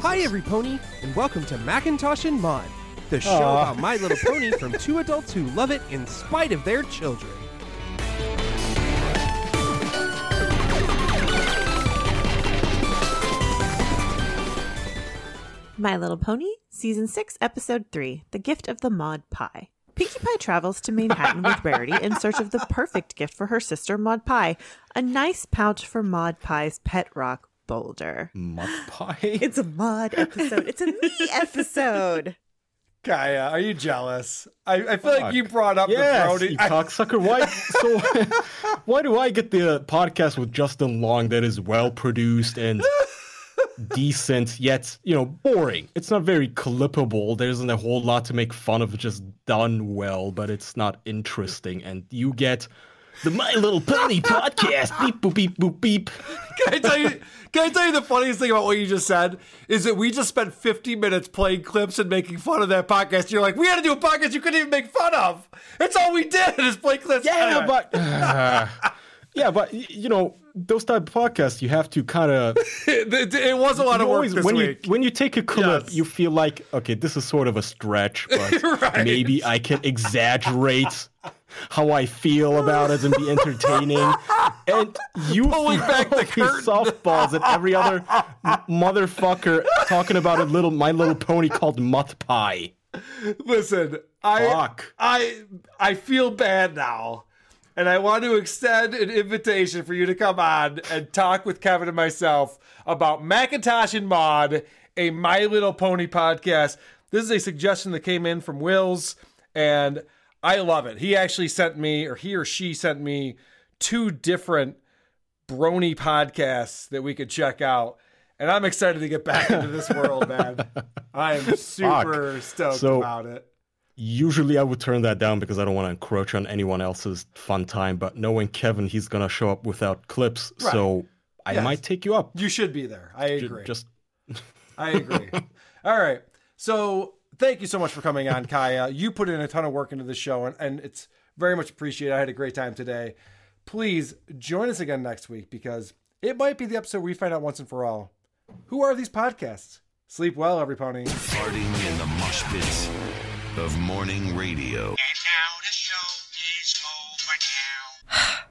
Hi, every pony, and welcome to Macintosh and Mod, the show Aw. about My Little Pony from two adults who love it in spite of their children. My Little Pony, Season 6, Episode 3 The Gift of the Maud Pie. Pinkie Pie travels to Manhattan with Rarity in search of the perfect gift for her sister Maud Pie a nice pouch for Maud Pie's pet rock boulder. Maud Pie? It's a Maud episode. It's a me episode. Kaya, are you jealous? I, I feel like you brought up yes, the Brody. you cocksucker. Why? So, why do I get the podcast with Justin Long that is well produced and decent, yet you know boring? It's not very clippable. There isn't a whole lot to make fun of. It's just done well, but it's not interesting. And you get the My Little Pony podcast. Beep boop beep boop beep. Can I tell you? Can I tell you the funniest thing about what you just said is that we just spent 50 minutes playing clips and making fun of that podcast. You're like, we had to do a podcast you couldn't even make fun of. That's all we did is play clips. Yeah, Anyway. but yeah, but you know those type of podcasts, you have to kind of. it, it was a lot of work this when week. You, when you take a clip, you feel like okay, this is sort of a stretch, but maybe I can exaggerate how I feel about it and be entertaining. And you Pulling back the throw softballs at every other motherfucker talking about a little My Little Pony called Mutt Pie. Listen, I Fuck. I I feel bad now. And I want to extend an invitation for you to come on and talk with Kevin and myself about Macintosh and Mod, a My Little Pony podcast. This is a suggestion that came in from Wills, and I love it. He actually sent me, or he or she sent me, two different brony podcasts that we could check out. And I'm excited to get back into this world, man. I am super stoked So- about it. Usually I would turn that down because I don't want to encroach on anyone else's fun time, but knowing Kevin, he's gonna show up without clips, Right. so I Yes. might take you up. You should be there. I Ju- agree. Just I agree. All right. So thank you so much for coming on, Kaya. You put in a ton of work into the show, and, and it's very much appreciated. I had a great time today. Please join us again next week because it might be the episode we find out once and for all who are these podcasts. Sleep well, every pony. Farting in the mosh pits of morning radio.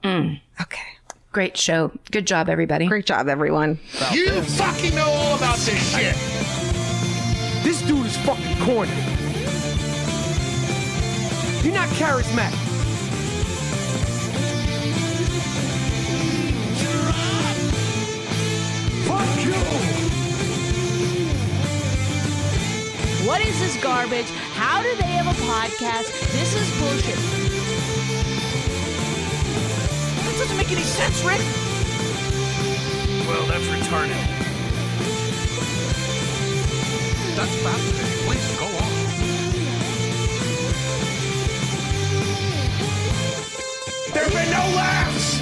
mm, okay. Great show. Good job, everybody. Great job, everyone. You fucking know all about this shit. This dude is fucking corny. You're not charismatic. Fuck you! What is this garbage? How do they have a podcast? This is bullshit. That doesn't make any sense, Rick. Well, that's retarded. That's fascinating. Please go on. There have been no laughs.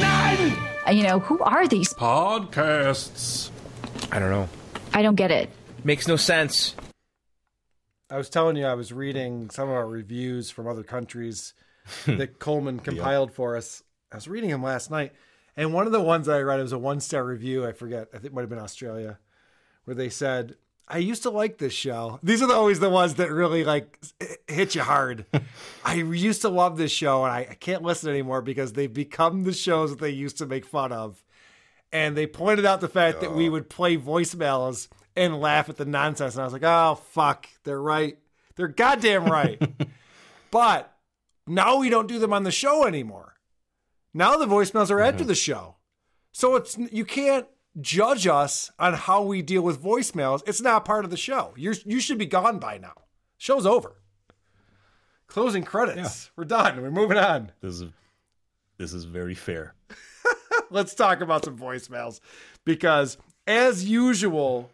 None. Uh, You know, who are these? Podcasts. I don't know. I don't get it. Makes no sense. I was telling you, I was reading some of our reviews from other countries that Coleman compiled for us. I was reading them last night, and one of the ones that I read it was a one star review. I forget, I think it might have been Australia, where they said, "I used to like this show." These are the, always the ones that really like hit you hard. I used to love this show, and I, I can't listen anymore because they've become the shows that they used to make fun of. And they pointed out the fact that we oh. would play voicemails and laugh at the nonsense. And I was like, oh, fuck. They're right. They're goddamn right. but now we don't do them on the show anymore. Now the voicemails are after mm-hmm. the show. So it's you can't judge us on how we deal with voicemails. It's not part of the show. You're you should be gone by now. Show's over. Closing credits. We're done. We're moving on. This is this is very fair. Let's talk about some voicemails because, as usual,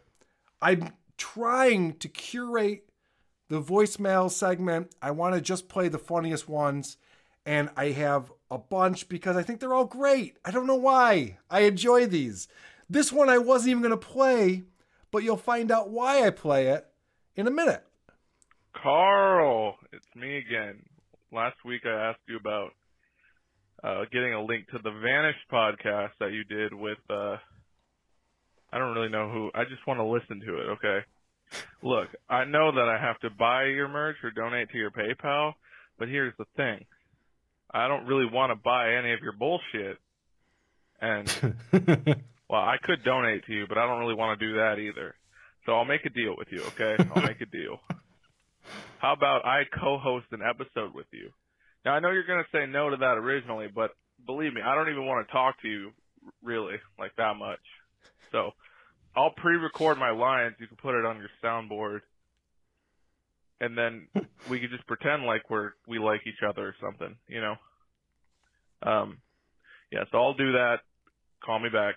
I'm trying to curate the voicemail segment. I want to just play the funniest ones, and I have a bunch because I think they're all great. I don't know why. I enjoy these. This one I wasn't even going to play, but you'll find out why I play it in a minute. Carl, it's me again. Last week I asked you about uh, getting a link to the Vanished podcast that you did with, uh, I don't really know who. I just want to listen to it, okay? Look, I know that I have to buy your merch or donate to your PayPal, but here's the thing. I don't really want to buy any of your bullshit. And, well, I could donate to you, but I don't really want to do that either. So I'll make a deal with you, okay? I'll make a deal. How about I co-host an episode with you? Now I know you're going to say no to that originally, but believe me, I don't even want to talk to you really like that much. So I'll pre-record my lines. You can put it on your soundboard, and then we could just pretend like we're we like each other or something, you know. Um, yeah. So I'll do that. Call me back.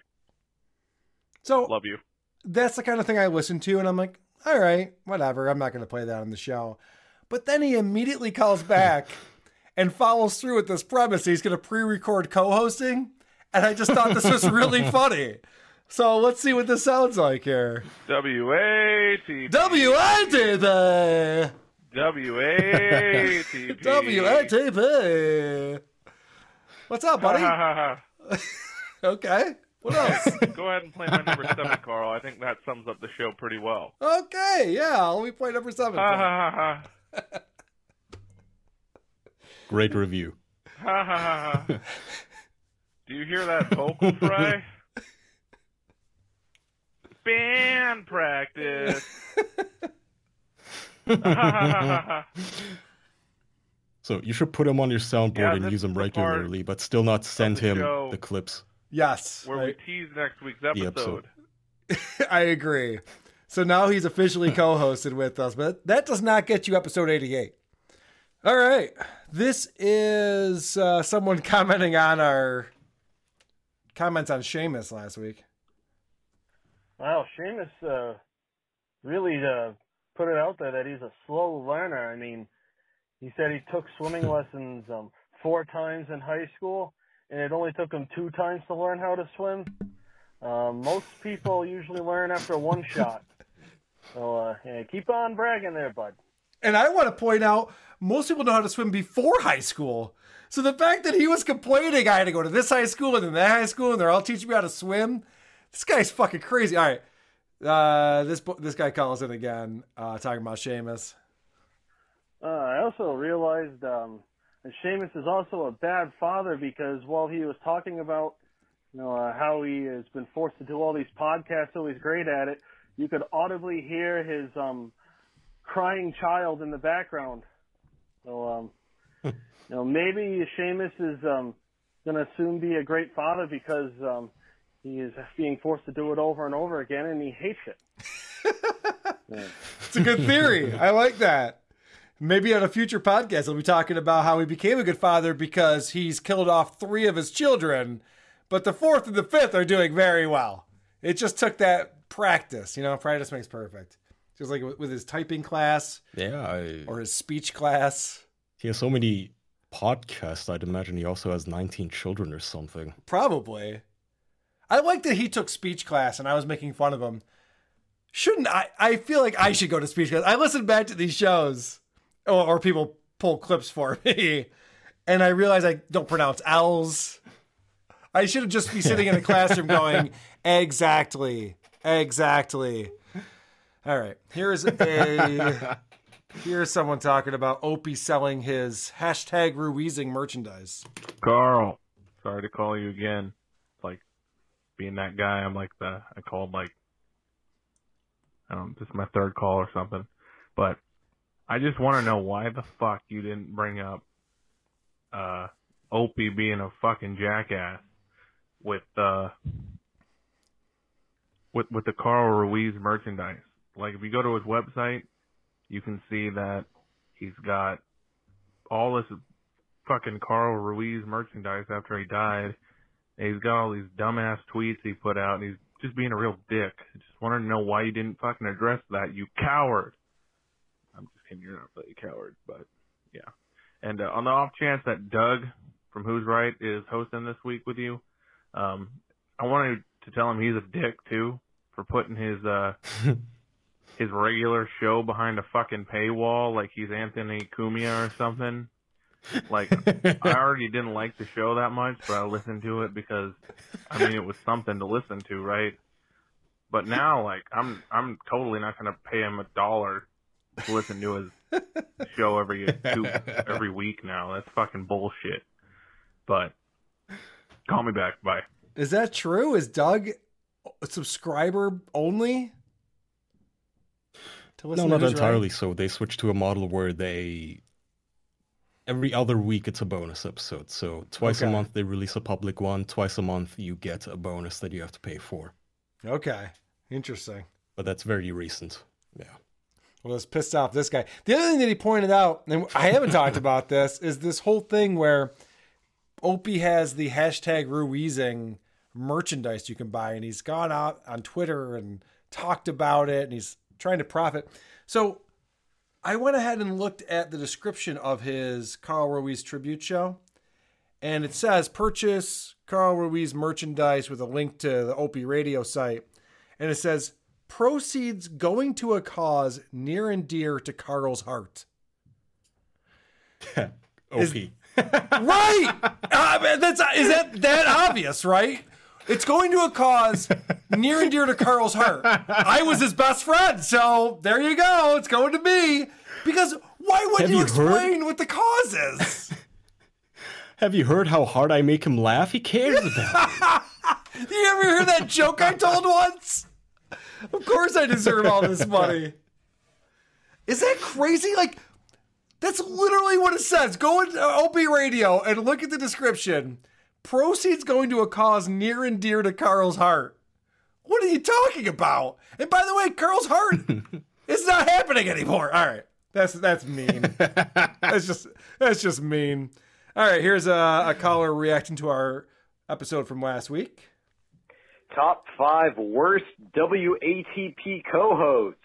So love you. that's the kind of thing I listen to, and I'm like, all right, whatever. I'm not going to play that on the show. But then he immediately calls back and follows through with this premise. He's going to pre record co hosting. And I just thought this was really funny. So let's see what this sounds like here. W-A-T-P. W-A-T-P. W-A-T-P. W-A-T-P. What's up, buddy? okay. What else? Go ahead and play my number seven, Carl. I think that sums up the show pretty well. Okay, yeah. Let me play number seven. Ha ha ha ha. Great review. Ha ha ha ha. Do you hear that vocal fry? Band practice. So you should put him on your soundboard Yeah, and use him is the part regularly, but still not send the him the clips. Yes. Where we tease next week's episode. episode. I agree. So now he's officially co-hosted with us, but that does not get you episode 88. All right. This is uh, someone commenting on our comments on Seamus last week. Wow, Seamus uh, really uh, put it out there that he's a slow learner. I mean, he said he took swimming lessons um, four times in high school, and it only took him two times to learn how to swim. Um, most people usually learn after one shot. So uh, yeah, keep on bragging there, bud. And I want to point out most people know how to swim before high school. So the fact that he was complaining I had to go to this high school and then that high school and they're all teaching me how to swim, this guy's fucking crazy. All right. Uh, this this guy calls in again, uh, talking about Seamus. Uh, I also realized um, that Seamus is also a bad father because while he was talking about you know uh, how he has been forced to do all these podcasts, so he's great at it, you could audibly hear his um, crying child in the background. So um, you know maybe Seamus is um, going to soon be a great father because um, he is being forced to do it over and over again, and he hates it. Yeah. It's a good theory. I like that. Maybe on a future podcast, he'll be talking about how he became a good father because he's killed off three of his children, but the fourth and the fifth are doing very well. It just took that practice, you know. Practice makes perfect. Just like with his typing class Yeah, I, or his speech class. he has so many podcasts. I'd imagine he also has 19 children or something. Probably. I like that he took speech class and I was making fun of him. Shouldn't I? I feel like I should go to speech class. I listen back to these shows, or, or people pull clips for me, and I realize I don't pronounce L's. I should just be sitting in a classroom going, exactly, exactly. All right, here's a here's someone talking about Opie selling his hashtag Ruizing merchandise. Carl, sorry to call you again. Being that guy, I'm like the I called like I don't this is my third call or something. But I just want to know why the fuck you didn't bring up uh Opie being a fucking jackass with uh with with the Carl Ruiz merchandise. Like if you go to his website, you can see that he's got all this fucking Carl Ruiz merchandise after he died. And he's got all these dumbass tweets he put out, and he's just being a real dick. I just wanted to know why you didn't fucking address that, you coward. I'm just kidding, you're not really a coward, but yeah. And uh, on the off chance that Doug from Who's Right is hosting this week with you, um, I wanted to tell him he's a dick too for putting his uh his regular show behind a fucking paywall like he's Anthony Cumia or something. Like I already didn't like the show that much, but I listened to it because I mean it was something to listen to, right? But now like I'm I'm totally not gonna pay him a dollar to listen to his show every two, every week now. That's fucking bullshit. But call me back. Bye. Is that true? Is Doug a subscriber only? To No, not to entirely Right? so. They switched to a model where they every other week it's a bonus episode. So twice Okay. a month they release a public one. Twice a month you get a bonus that you have to pay for. Okay, interesting. But that's very recent. Yeah. Well, it's pissed off this guy. The other thing that he pointed out, and I haven't talked about this, is this whole thing where Opie has the hashtag Ruizing merchandise you can buy, and he's gone out on Twitter and talked about it, and he's trying to profit. So I went ahead and looked at the description of his Carl Ruiz tribute show, and it says purchase Carl Ruiz merchandise with a link to the Opie radio site, and it says proceeds going to a cause near and dear to Carl's heart. Opie. right. Uh, that's is that that obvious, right? It's going to a cause near and dear to Carl's heart. I was his best friend, so there you go. It's going to me because why would you you heard- explain what the cause is? Have you heard how hard I make him laugh? He cares about it. you ever hear that joke I told once? Of course, I deserve all this money. Is that crazy? Like, that's literally what it says. Go into OP Radio and look at the description. Proceeds going to a cause near and dear to Carl's heart. What are you talking about? And by the way, Carl's heart is not happening anymore. All right, that's that's mean. that's just that's just mean. All right, here's a, a caller reacting to our episode from last week. Top five worst WATP co-hosts.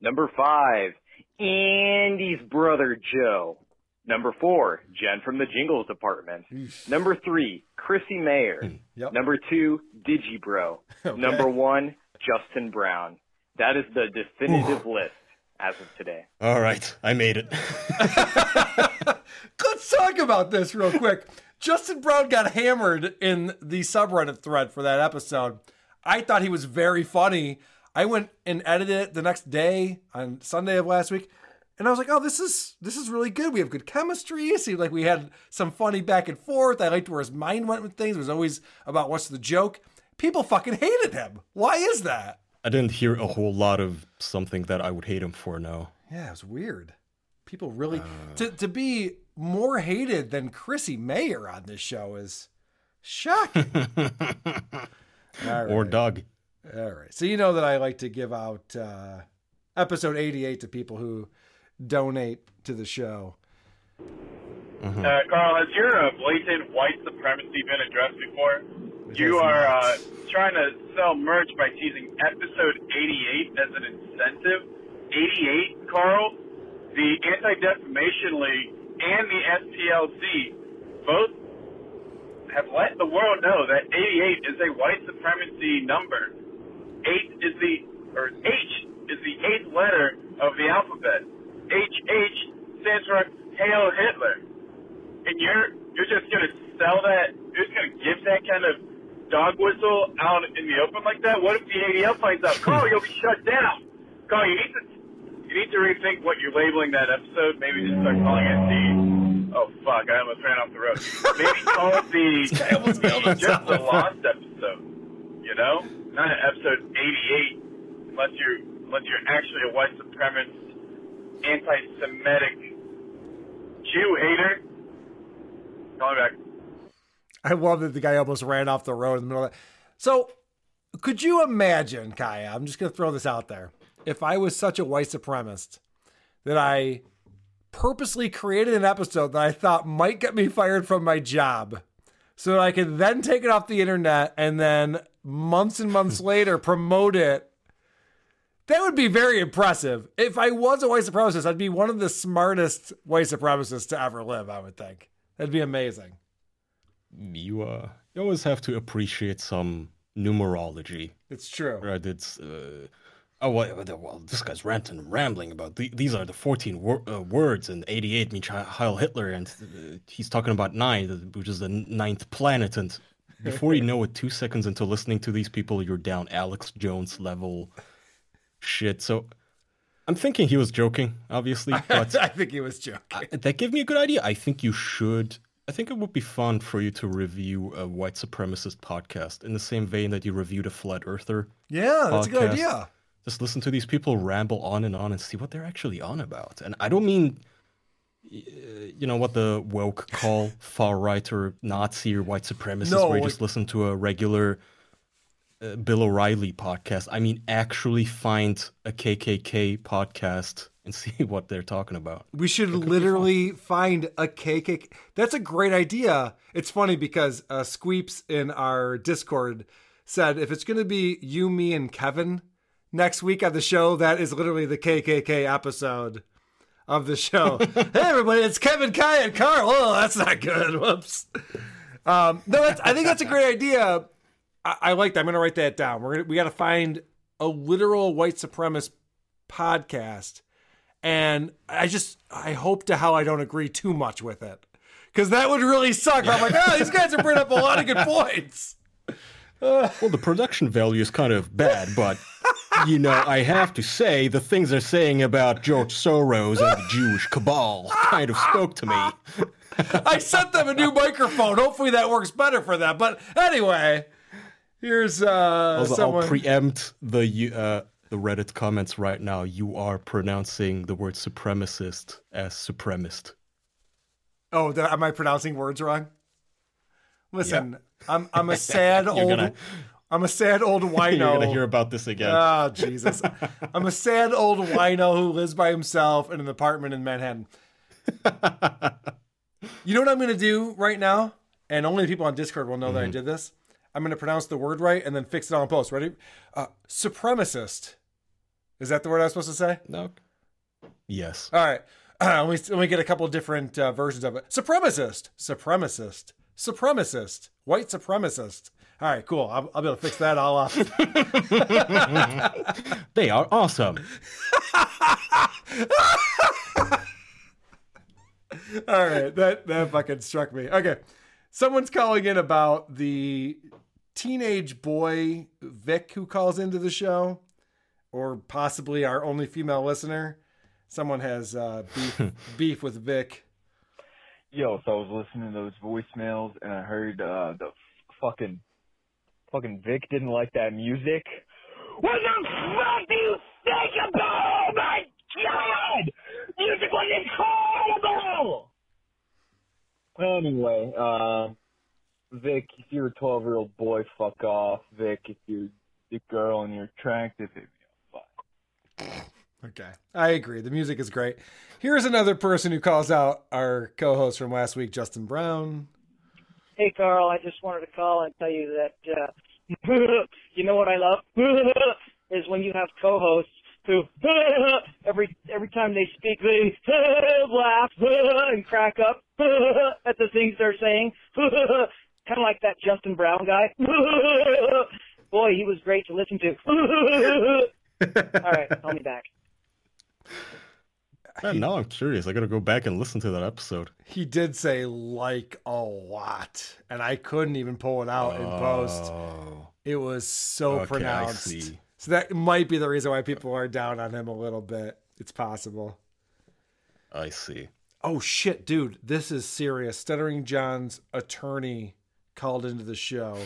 Number five, Andy's brother Joe. Number four, Jen from the Jingles department. Number three, Chrissie Mayr. Hmm. Number two, Digibro. Okay. Number one, Justin Brown. That is the definitive list as of today. All right, I made it. Let's talk about this real quick. Justin Brown got hammered in the subreddit thread for that episode. I thought he was very funny. I went and edited it the next day on Sunday of last week, and I was like, "Oh, this is this is really good. We have good chemistry. It seemed like we had some funny back and forth. I liked where his mind went with things. It was always about what's the joke. People fucking hated him. Why is that? I didn't hear a whole lot of something that I would hate him for No. Yeah, it was weird. People really to to be more hated than Chrissie Mayr on this show is shocking. All Or. Doug. All right. So you know that I like to give out uh, episode 88 to people who donate to the show. Mm-hmm. Uh, Carl, has your uh, blatant white supremacy been addressed before? You are uh, trying to sell merch by teasing episode 88 as an incentive. 88, Carl, the Anti-Defamation League and the SPLC both have let the world know that 88 is a white supremacy number. 8 is the, or H is the eighth letter of the alphabet. HH stands for Hail Hitler. And you're, you're just gonna sell that, you're just gonna give that kind of dog whistle out in the open like that? What if the ADL finds out? Carl, you'll be shut down. Carl, you need to you need to rethink what you're labeling that episode. Maybe just start calling it the. Oh fuck! I almost ran off the road. Maybe call it the just the lost episode. You know, not an episode 88, unless you're unless you're actually a white supremacist, anti-Semitic Jew hater. Call back. I love that the guy almost ran off the road in the middle of that. So, could you imagine, Kaya? I'm just going to throw this out there. If I was such a white supremacist that I purposely created an episode that I thought might get me fired from my job so that I could then take it off the internet and then months and months later promote it. That would be very impressive. If I was a white supremacist, I'd be one of the smartest white supremacists to ever live, I would think. That'd be amazing. You uh, you always have to appreciate some numerology. It's true. Right? It's uh, oh well, well, this guy's ranting and rambling about the, these are the fourteen wor- uh, words, and eighty-eight means Heil Hitler, and uh, he's talking about nine, which is the ninth planet, and before you know it, two seconds into listening to these people, you're down Alex Jones level shit. So. I'm thinking he was joking, obviously, but I think he was joking. I, that gave me a good idea. I think you should. I think it would be fun for you to review a white supremacist podcast in the same vein that you reviewed a flat earther. Yeah, that's a good idea. Just listen to these people ramble on and on and see what they're actually on about. And I don't mean, you know, what the woke call far right or Nazi or white supremacist, No, where you like- just listen to a regular uh, Bill O'Reilly podcast. I mean, actually find a KKK podcast and see what they're talking about. We should literally find a KKK. That's a great idea. It's funny because uh, Squeeps in our Discord said if it's going to be you, me, and Kevin next week on the show, that is literally the KKK episode of the show. hey, everybody, it's Kevin, Kai, and Carl. Oh, that's not good. Whoops. Um, no, that's, I think that's a great idea. I, I like that. I'm going to write that down. We're gonna, we got to find a literal white supremacist podcast and I just I hope to how I don't agree too much with it because that would really suck. I'm like, oh, these guys are bringing up a lot of good points. well, the production value is kind of bad, but you know, I have to say the things they're saying about George Soros and the Jewish cabal kind of spoke to me. I sent them a new microphone. Hopefully that works better for them. But anyway, here's uh Also, someone. I'll preempt the uh, the Reddit comments right now. You are pronouncing the word supremacist as supremacist. oh, am I pronouncing words wrong? Listen, I'm I'm a sad old gonna- I'm a sad old wino. You're gonna hear about this again. Oh Jesus! I'm a sad old wino who lives by himself in an apartment in Manhattan. you know what I'm going to do right now, and only the people on Discord will know that I Mhm. did this. I'm going to pronounce the word right and then fix it on post. Ready? Uh, supremacist. Is that the word I was supposed to say? No. Yes. All right. let, me, let me get a couple different uh, versions of it. Supremacist. Supremacist. Supremacist. White supremacist. All right, cool. I'll, I'll be able to fix that all up. They are awesome. All right, that that fucking struck me. Okay, someone's calling in about the teenage boy Vic who calls into the show, or possibly our only female listener. Someone has uh, beef beef with Vic. Yo, so I was listening to those voicemails and I heard uh the fucking fucking Vic didn't like that music. What the fuck do you think about? Oh my god! Music was incredible! Anyway, uh, Vic, if you're a 12 year old boy, fuck off. Vic, if you're a girl and you're attractive, hit me up. Okay. I agree. The music is great. Here's another person who calls out our co-host from last week, Justin Brown. Hey, Carl, I just wanted to call and tell you that, uh, you know what I love? is when you have co-hosts who, every, every time they speak, they laugh and crack up at the things they're saying. Kind of like that Justin Brown guy. Boy, he was great to listen to. All right, call me back. Man, now I'm curious. I gotta go back and listen to that episode. He did say like a lot, and I couldn't even pull it out in post. Oh. It was so Okay, pronounced. So that might be the reason why people are down on him a little bit. It's possible. I see. Oh shit, dude, this is serious. Stuttering John's attorney called into the show.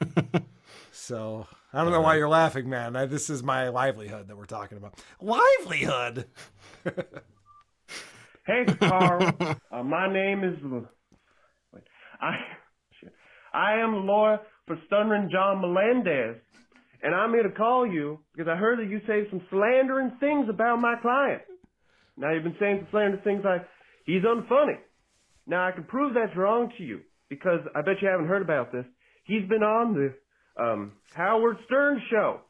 so I don't know why you're laughing, man. I, this is my livelihood that we're talking about. Livelihood. Hey, Carl. uh, my name is. Wait, I. shit. I am the lawyer for Stuttering John Melendez, and I'm here to call you because I heard that you say some slandering things about my client. Now you've been saying some slandering things like he's unfunny. Now I can prove that's wrong to you because I bet you haven't heard about this. He's been on the um, Howard Stern show.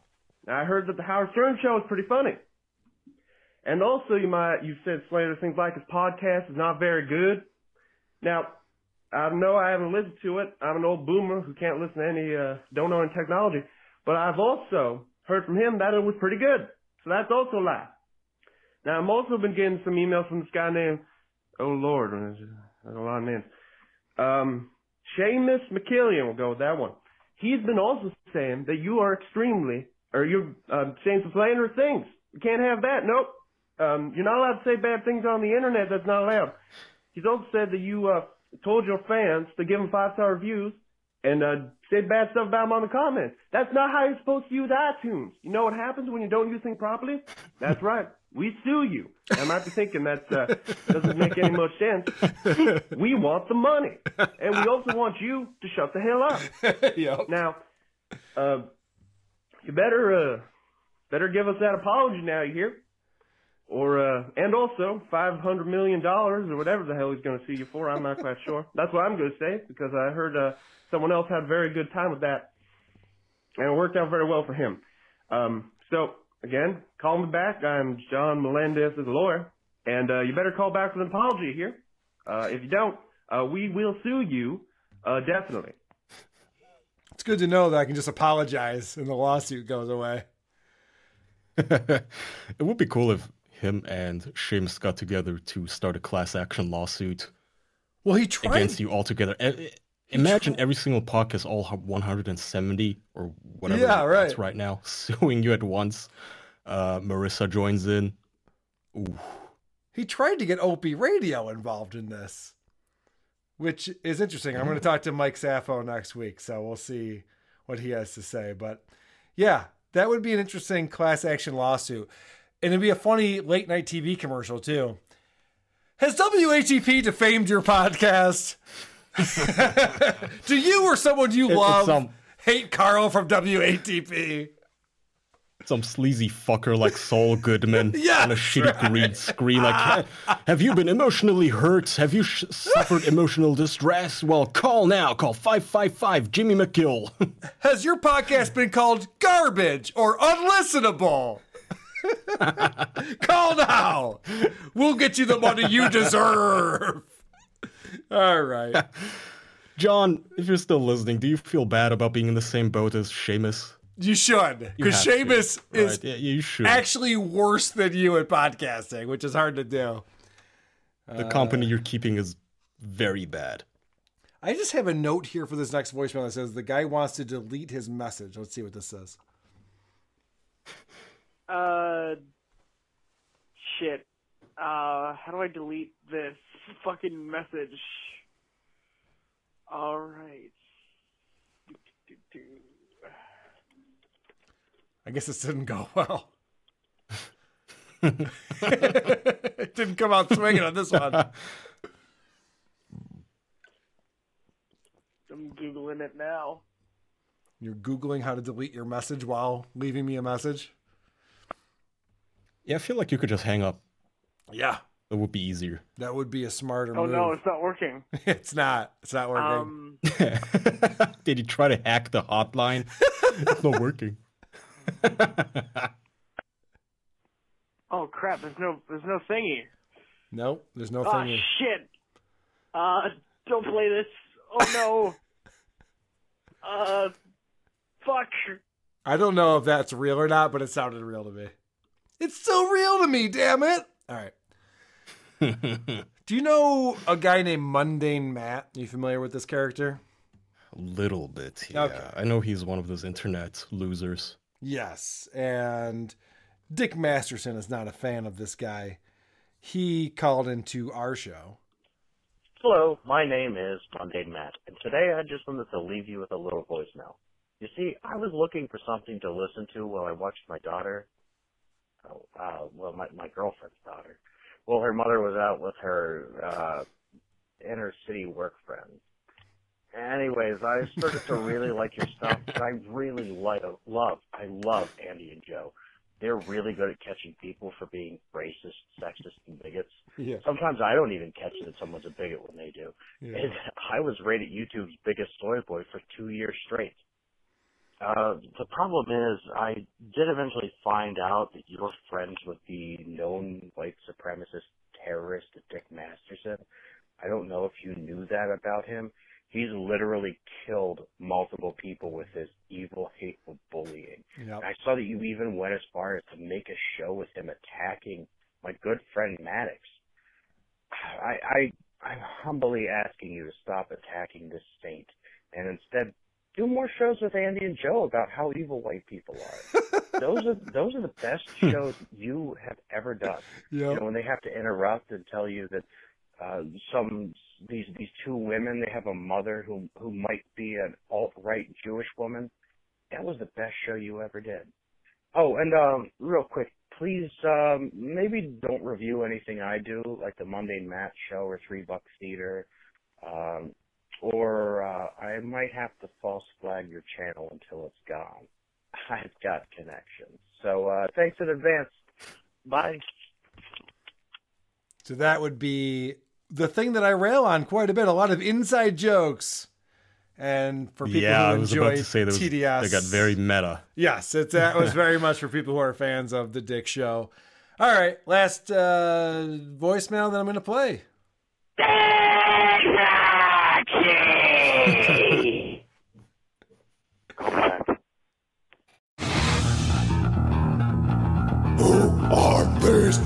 I heard that the Howard Stern show is pretty funny. And also, you might you said slander things like his podcast is not very good. Now, I know I haven't listened to it. I'm an old boomer who can't listen to any uh, don't know any technology. But I've also heard from him that it was pretty good. So that's also a lie. Now I've also been getting some emails from this guy named Oh Lord, there's a lot of names. Um, Seamus McKillian, we'll go with that one. He's been also saying that you are extremely, or you're uh, saying some slanderous things. You can't have that. Nope. Um, you're not allowed to say bad things on the internet. That's not allowed. He's also said that you uh, told your fans to give him five star reviews and uh, say bad stuff about him on the comments. That's not how you're supposed to use iTunes. You know what happens when you don't use things properly? That's right. We sue you. I might be thinking that uh, doesn't make any much sense. We want the money, and we also want you to shut the hell up. yep. Now, uh, you better uh, better give us that apology now. You hear? Or uh, and also five hundred million dollars or whatever the hell he's going to sue you for. I'm not quite sure. That's what I'm going to say because I heard uh, someone else had a very good time with that, and it worked out very well for him. Um, so again, call me back. I'm John Melendez, as a lawyer, and uh, you better call back with an apology here. Uh, if you don't, uh, we will sue you uh, definitely. It's good to know that I can just apologize and the lawsuit goes away. it would be cool if him and Seamus got together to start a class action lawsuit. Well, he tried against you altogether. Imagine every single podcast, all 170 or whatever Yeah, right. right now, suing you at once. Uh, Marissa joins in. Ooh. He tried to get Opie Radio involved in this, which is interesting. I'm going to talk to Mike Sappho next week, so we'll see what he has to say. But yeah, that would be an interesting class action lawsuit. And it'd be a funny late night TV commercial, too. Has WATP defamed your podcast? Do you or someone you It- love some- hate Carl from WATP? Some sleazy fucker like Saul Goodman Yeah, on a shitty right. green screen. Like, have you been emotionally hurt? Have you sh- suffered emotional distress? Well, call now. Call 555 Jimmy McGill. Has your podcast been called garbage or unlistenable? Call now. We'll get you the money you deserve. All right. John, if you're still listening, do you feel bad about being in the same boat as Seamus? You should. Because have to. Is Right, yeah, you should. actually worse than you at podcasting, which is hard to do. The Uh, company you're keeping is very bad. I just have a note here for this next voicemail that says the guy wants to delete his message. Let's see what this says. Uh, shit. Uh, how do I delete this fucking message? All right. I guess this didn't go well. it didn't come out swinging on this one. I'm googling it now. You're Googling how to delete your message while leaving me a message. Yeah, I feel like you could just hang up. Yeah. It would be easier. That would be a smarter Oh move. no, it's not working. it's not. It's not working. Um, Did he try to hack the hotline? it's not working. oh crap! There's no, there's no thingy. nope. There's no oh thing. shit! Uh, don't play this. Oh no. uh, fuck. I don't know if that's real or not, but it sounded real to me. It's so real to me, damn it. All right. Do you know a guy named Mundane Matt? Are you familiar with this character? A little bit, yeah. Okay. I know he's one of those internet losers. Yes, and Dick Masterson is not a fan of this guy. He called into our show. Hello, my name is Mundane Matt, and today I just wanted to leave you with a little voicemail. You see, I was looking for something to listen to while I watched my daughter, oh, uh, well, my, my girlfriend's daughter. Well, her mother was out with her uh, inner city work friends. Anyways, I started to really like your stuff. I really like, love, I love Andy and Joe. They're really good at catching people for being racist, sexist, and bigots. Yeah. Sometimes I don't even catch that someone's a bigot when they do. Yeah. And I was rated YouTube's biggest soy boy for two years straight. Uh, the problem is, I did eventually find out that you're friends with the known white supremacist terrorist Dick Masterson. I don't know if you knew that about him. He's literally killed multiple people with his evil, hateful bullying. Yep. I saw that you even went as far as to make a show with him attacking my good friend Maddox. I, I, I'm humbly asking you to stop attacking this saint and instead do more shows with Andy and Joe about how evil white people are. those are those are the best shows you have ever done. You know, when they have to interrupt and tell you that uh, some these these two women they have a mother who who might be an alt right Jewish woman. That was the best show you ever did. Oh, and um, real quick, please um, maybe don't review anything I do, like the Mundane Matt Show or Three Bucks Theater, um, or uh, I might have to false flag your channel until it's gone. I've got connections. So uh, thanks in advance. Bye. So that would be the thing that I rail on quite a bit. A lot of inside jokes. And for people yeah, who I was enjoy about to say there was, TDS, they got very meta. Yes, it that was very much for people who are fans of the Dick Show. All right, last uh, voicemail that I'm going to play. Are these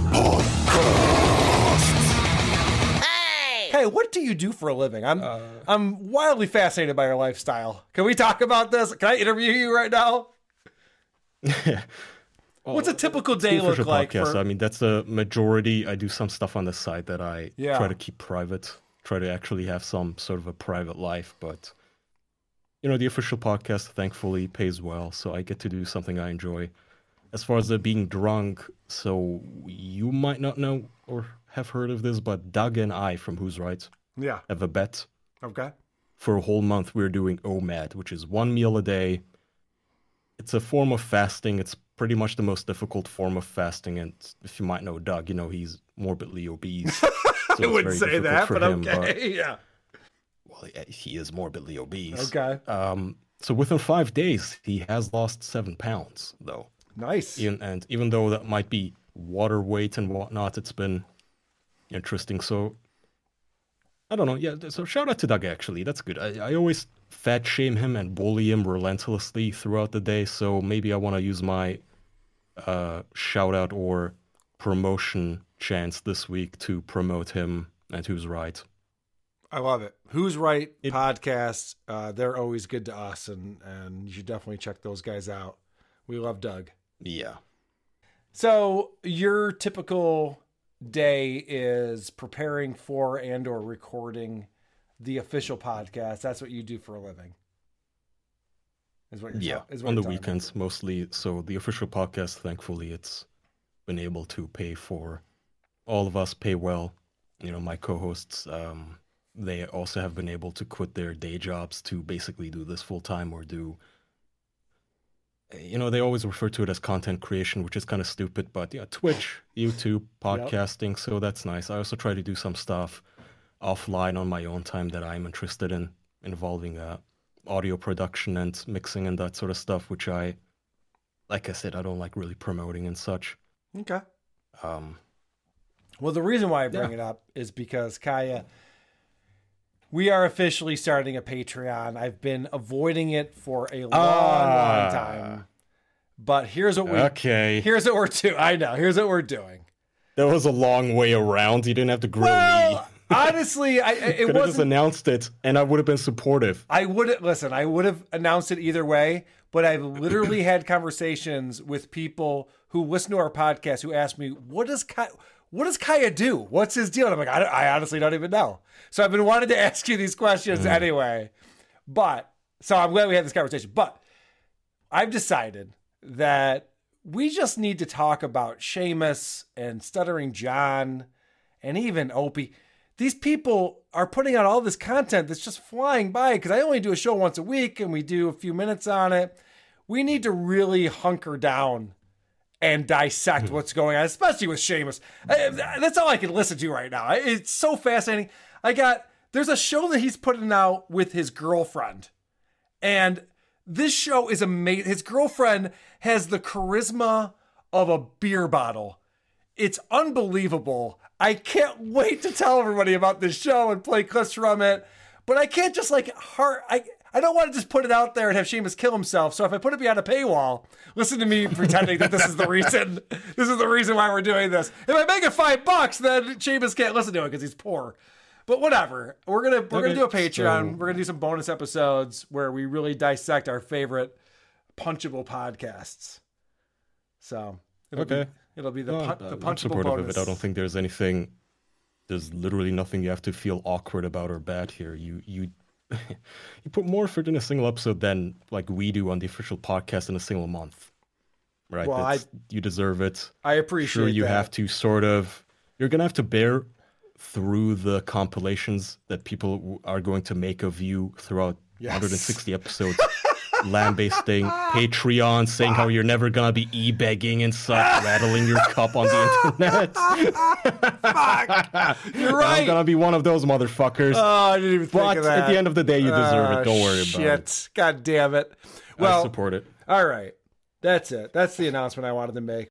Hey, Hey, what do you do for a living? I'm Uh, I'm wildly fascinated by your lifestyle. Can we talk about this? Can I interview you right now? What's a typical day look like? podcast. For, I mean, that's the majority. I do some stuff on the side that I Yeah. try to keep private. Try to actually have some sort of a private life, but you know, the official podcast thankfully pays well, so I get to do something I enjoy. As far as the being drunk, so you might not know or have heard of this, but Doug and I from Who's Right yeah. have a bet. Okay. For a whole month, we're doing OMAD, which is one meal a day. It's a form of fasting. It's pretty much the most difficult form of fasting. And if you might know Doug, you know he's morbidly obese. so I wouldn't say that, but him, okay. yeah. well, he is morbidly obese. Okay. Um, so within five days, he has lost seven pounds, though. Nice. And, and even though that might be water weight and whatnot, it's been interesting. So I don't know. Yeah. So shout out to Doug. Actually, that's good. I, I always fat shame him and bully him relentlessly throughout the day. So maybe I want to use my uh, shout out or promotion chance this week to promote him and who's right. I love it. Who's Right podcasts. Uh, they're always good to us, and, and you should definitely check those guys out. We love Doug. Yeah. So your typical day is preparing for and or recording the official podcast. That's what you do for a living. Is what you're Yeah, ta- is what on the talking about. weekends mostly. So the official podcast, thankfully, it's been able to pay for all of us pay well. You know, my co-hosts, um, they also have been able to quit their day jobs to basically do this full time or do you know, they always refer to it as content creation, which is kind of stupid, but yeah, Twitch, YouTube, podcasting, so that's nice. I also try to do some stuff offline on my own time that I'm interested in, involving uh, audio production and mixing and that sort of stuff, which I, like I said, I don't like really promoting and such. Okay. Um, Well, the reason why I bring Yeah. it up is because Kaya, we are officially starting a Patreon. I've been avoiding it for a long, Ah. long time. But here's what we Okay. Here's what we're doing. I know. Here's what we're doing. that was a long way around. You didn't have to grill me. Well, honestly, I, I- it Could have just announced it, and I would have been supportive. I would listen. I would have announced it either way, but I've literally had conversations with people who listen to our podcast who ask me, "What does Kaya, what does Kaya do? What's his deal?" And I'm like, I, don't- I honestly don't even know. So I've been wanting to ask you these questions mm. anyway. But so I'm glad we had this conversation. But I've decided that we just need to talk about Seamus and Stuttering John and even Opie. These people are putting out all this content that's just flying by because I only do a show once a week and we do a few minutes on it. We need to really hunker down and dissect hmm. what's going on, especially with Seamus. I- uh, That's all I can listen to right now. It's so fascinating. I got there's a show that he's putting out with his girlfriend, and this show is amazing. His girlfriend has the charisma of a beer bottle. It's unbelievable. I can't wait to tell everybody about this show and play clips from it. But I can't just like heart. I I don't want to just put it out there and have Seamus kill himself. So if I put it behind a paywall, listen to me pretending that this is the reason. This is the reason why we're doing this. If I make it five bucks, then Seamus can't listen to it because he's poor. But whatever. We're gonna we're Okay, gonna do a Patreon. so- We're gonna do some bonus episodes where we really dissect our favorite punchable podcasts. So it'll Okay. be, it'll be the No, pun- the I'm punchable supportive bonus. of it. I don't think there's anything. There's literally nothing you have to feel awkward about or bad here. You you you put more effort in a single episode than like we do on the official podcast in a single month. Right? Well, I- you deserve it. I appreciate Sure, you that. have to sort of. You're gonna have to bear through the compilations that people are going to make of you throughout Yes. 160 episodes. Lambasting Patreon, saying how you're never gonna be e-begging and such, rattling your cup on the internet. Fuck. You're right. I'm gonna be one of those motherfuckers. Oh, I didn't even think of that. at the end of the day, you deserve Ah, it. Don't worry shit. about it. God damn it. I Well, support it. all right. That's it. That's the announcement I wanted to make.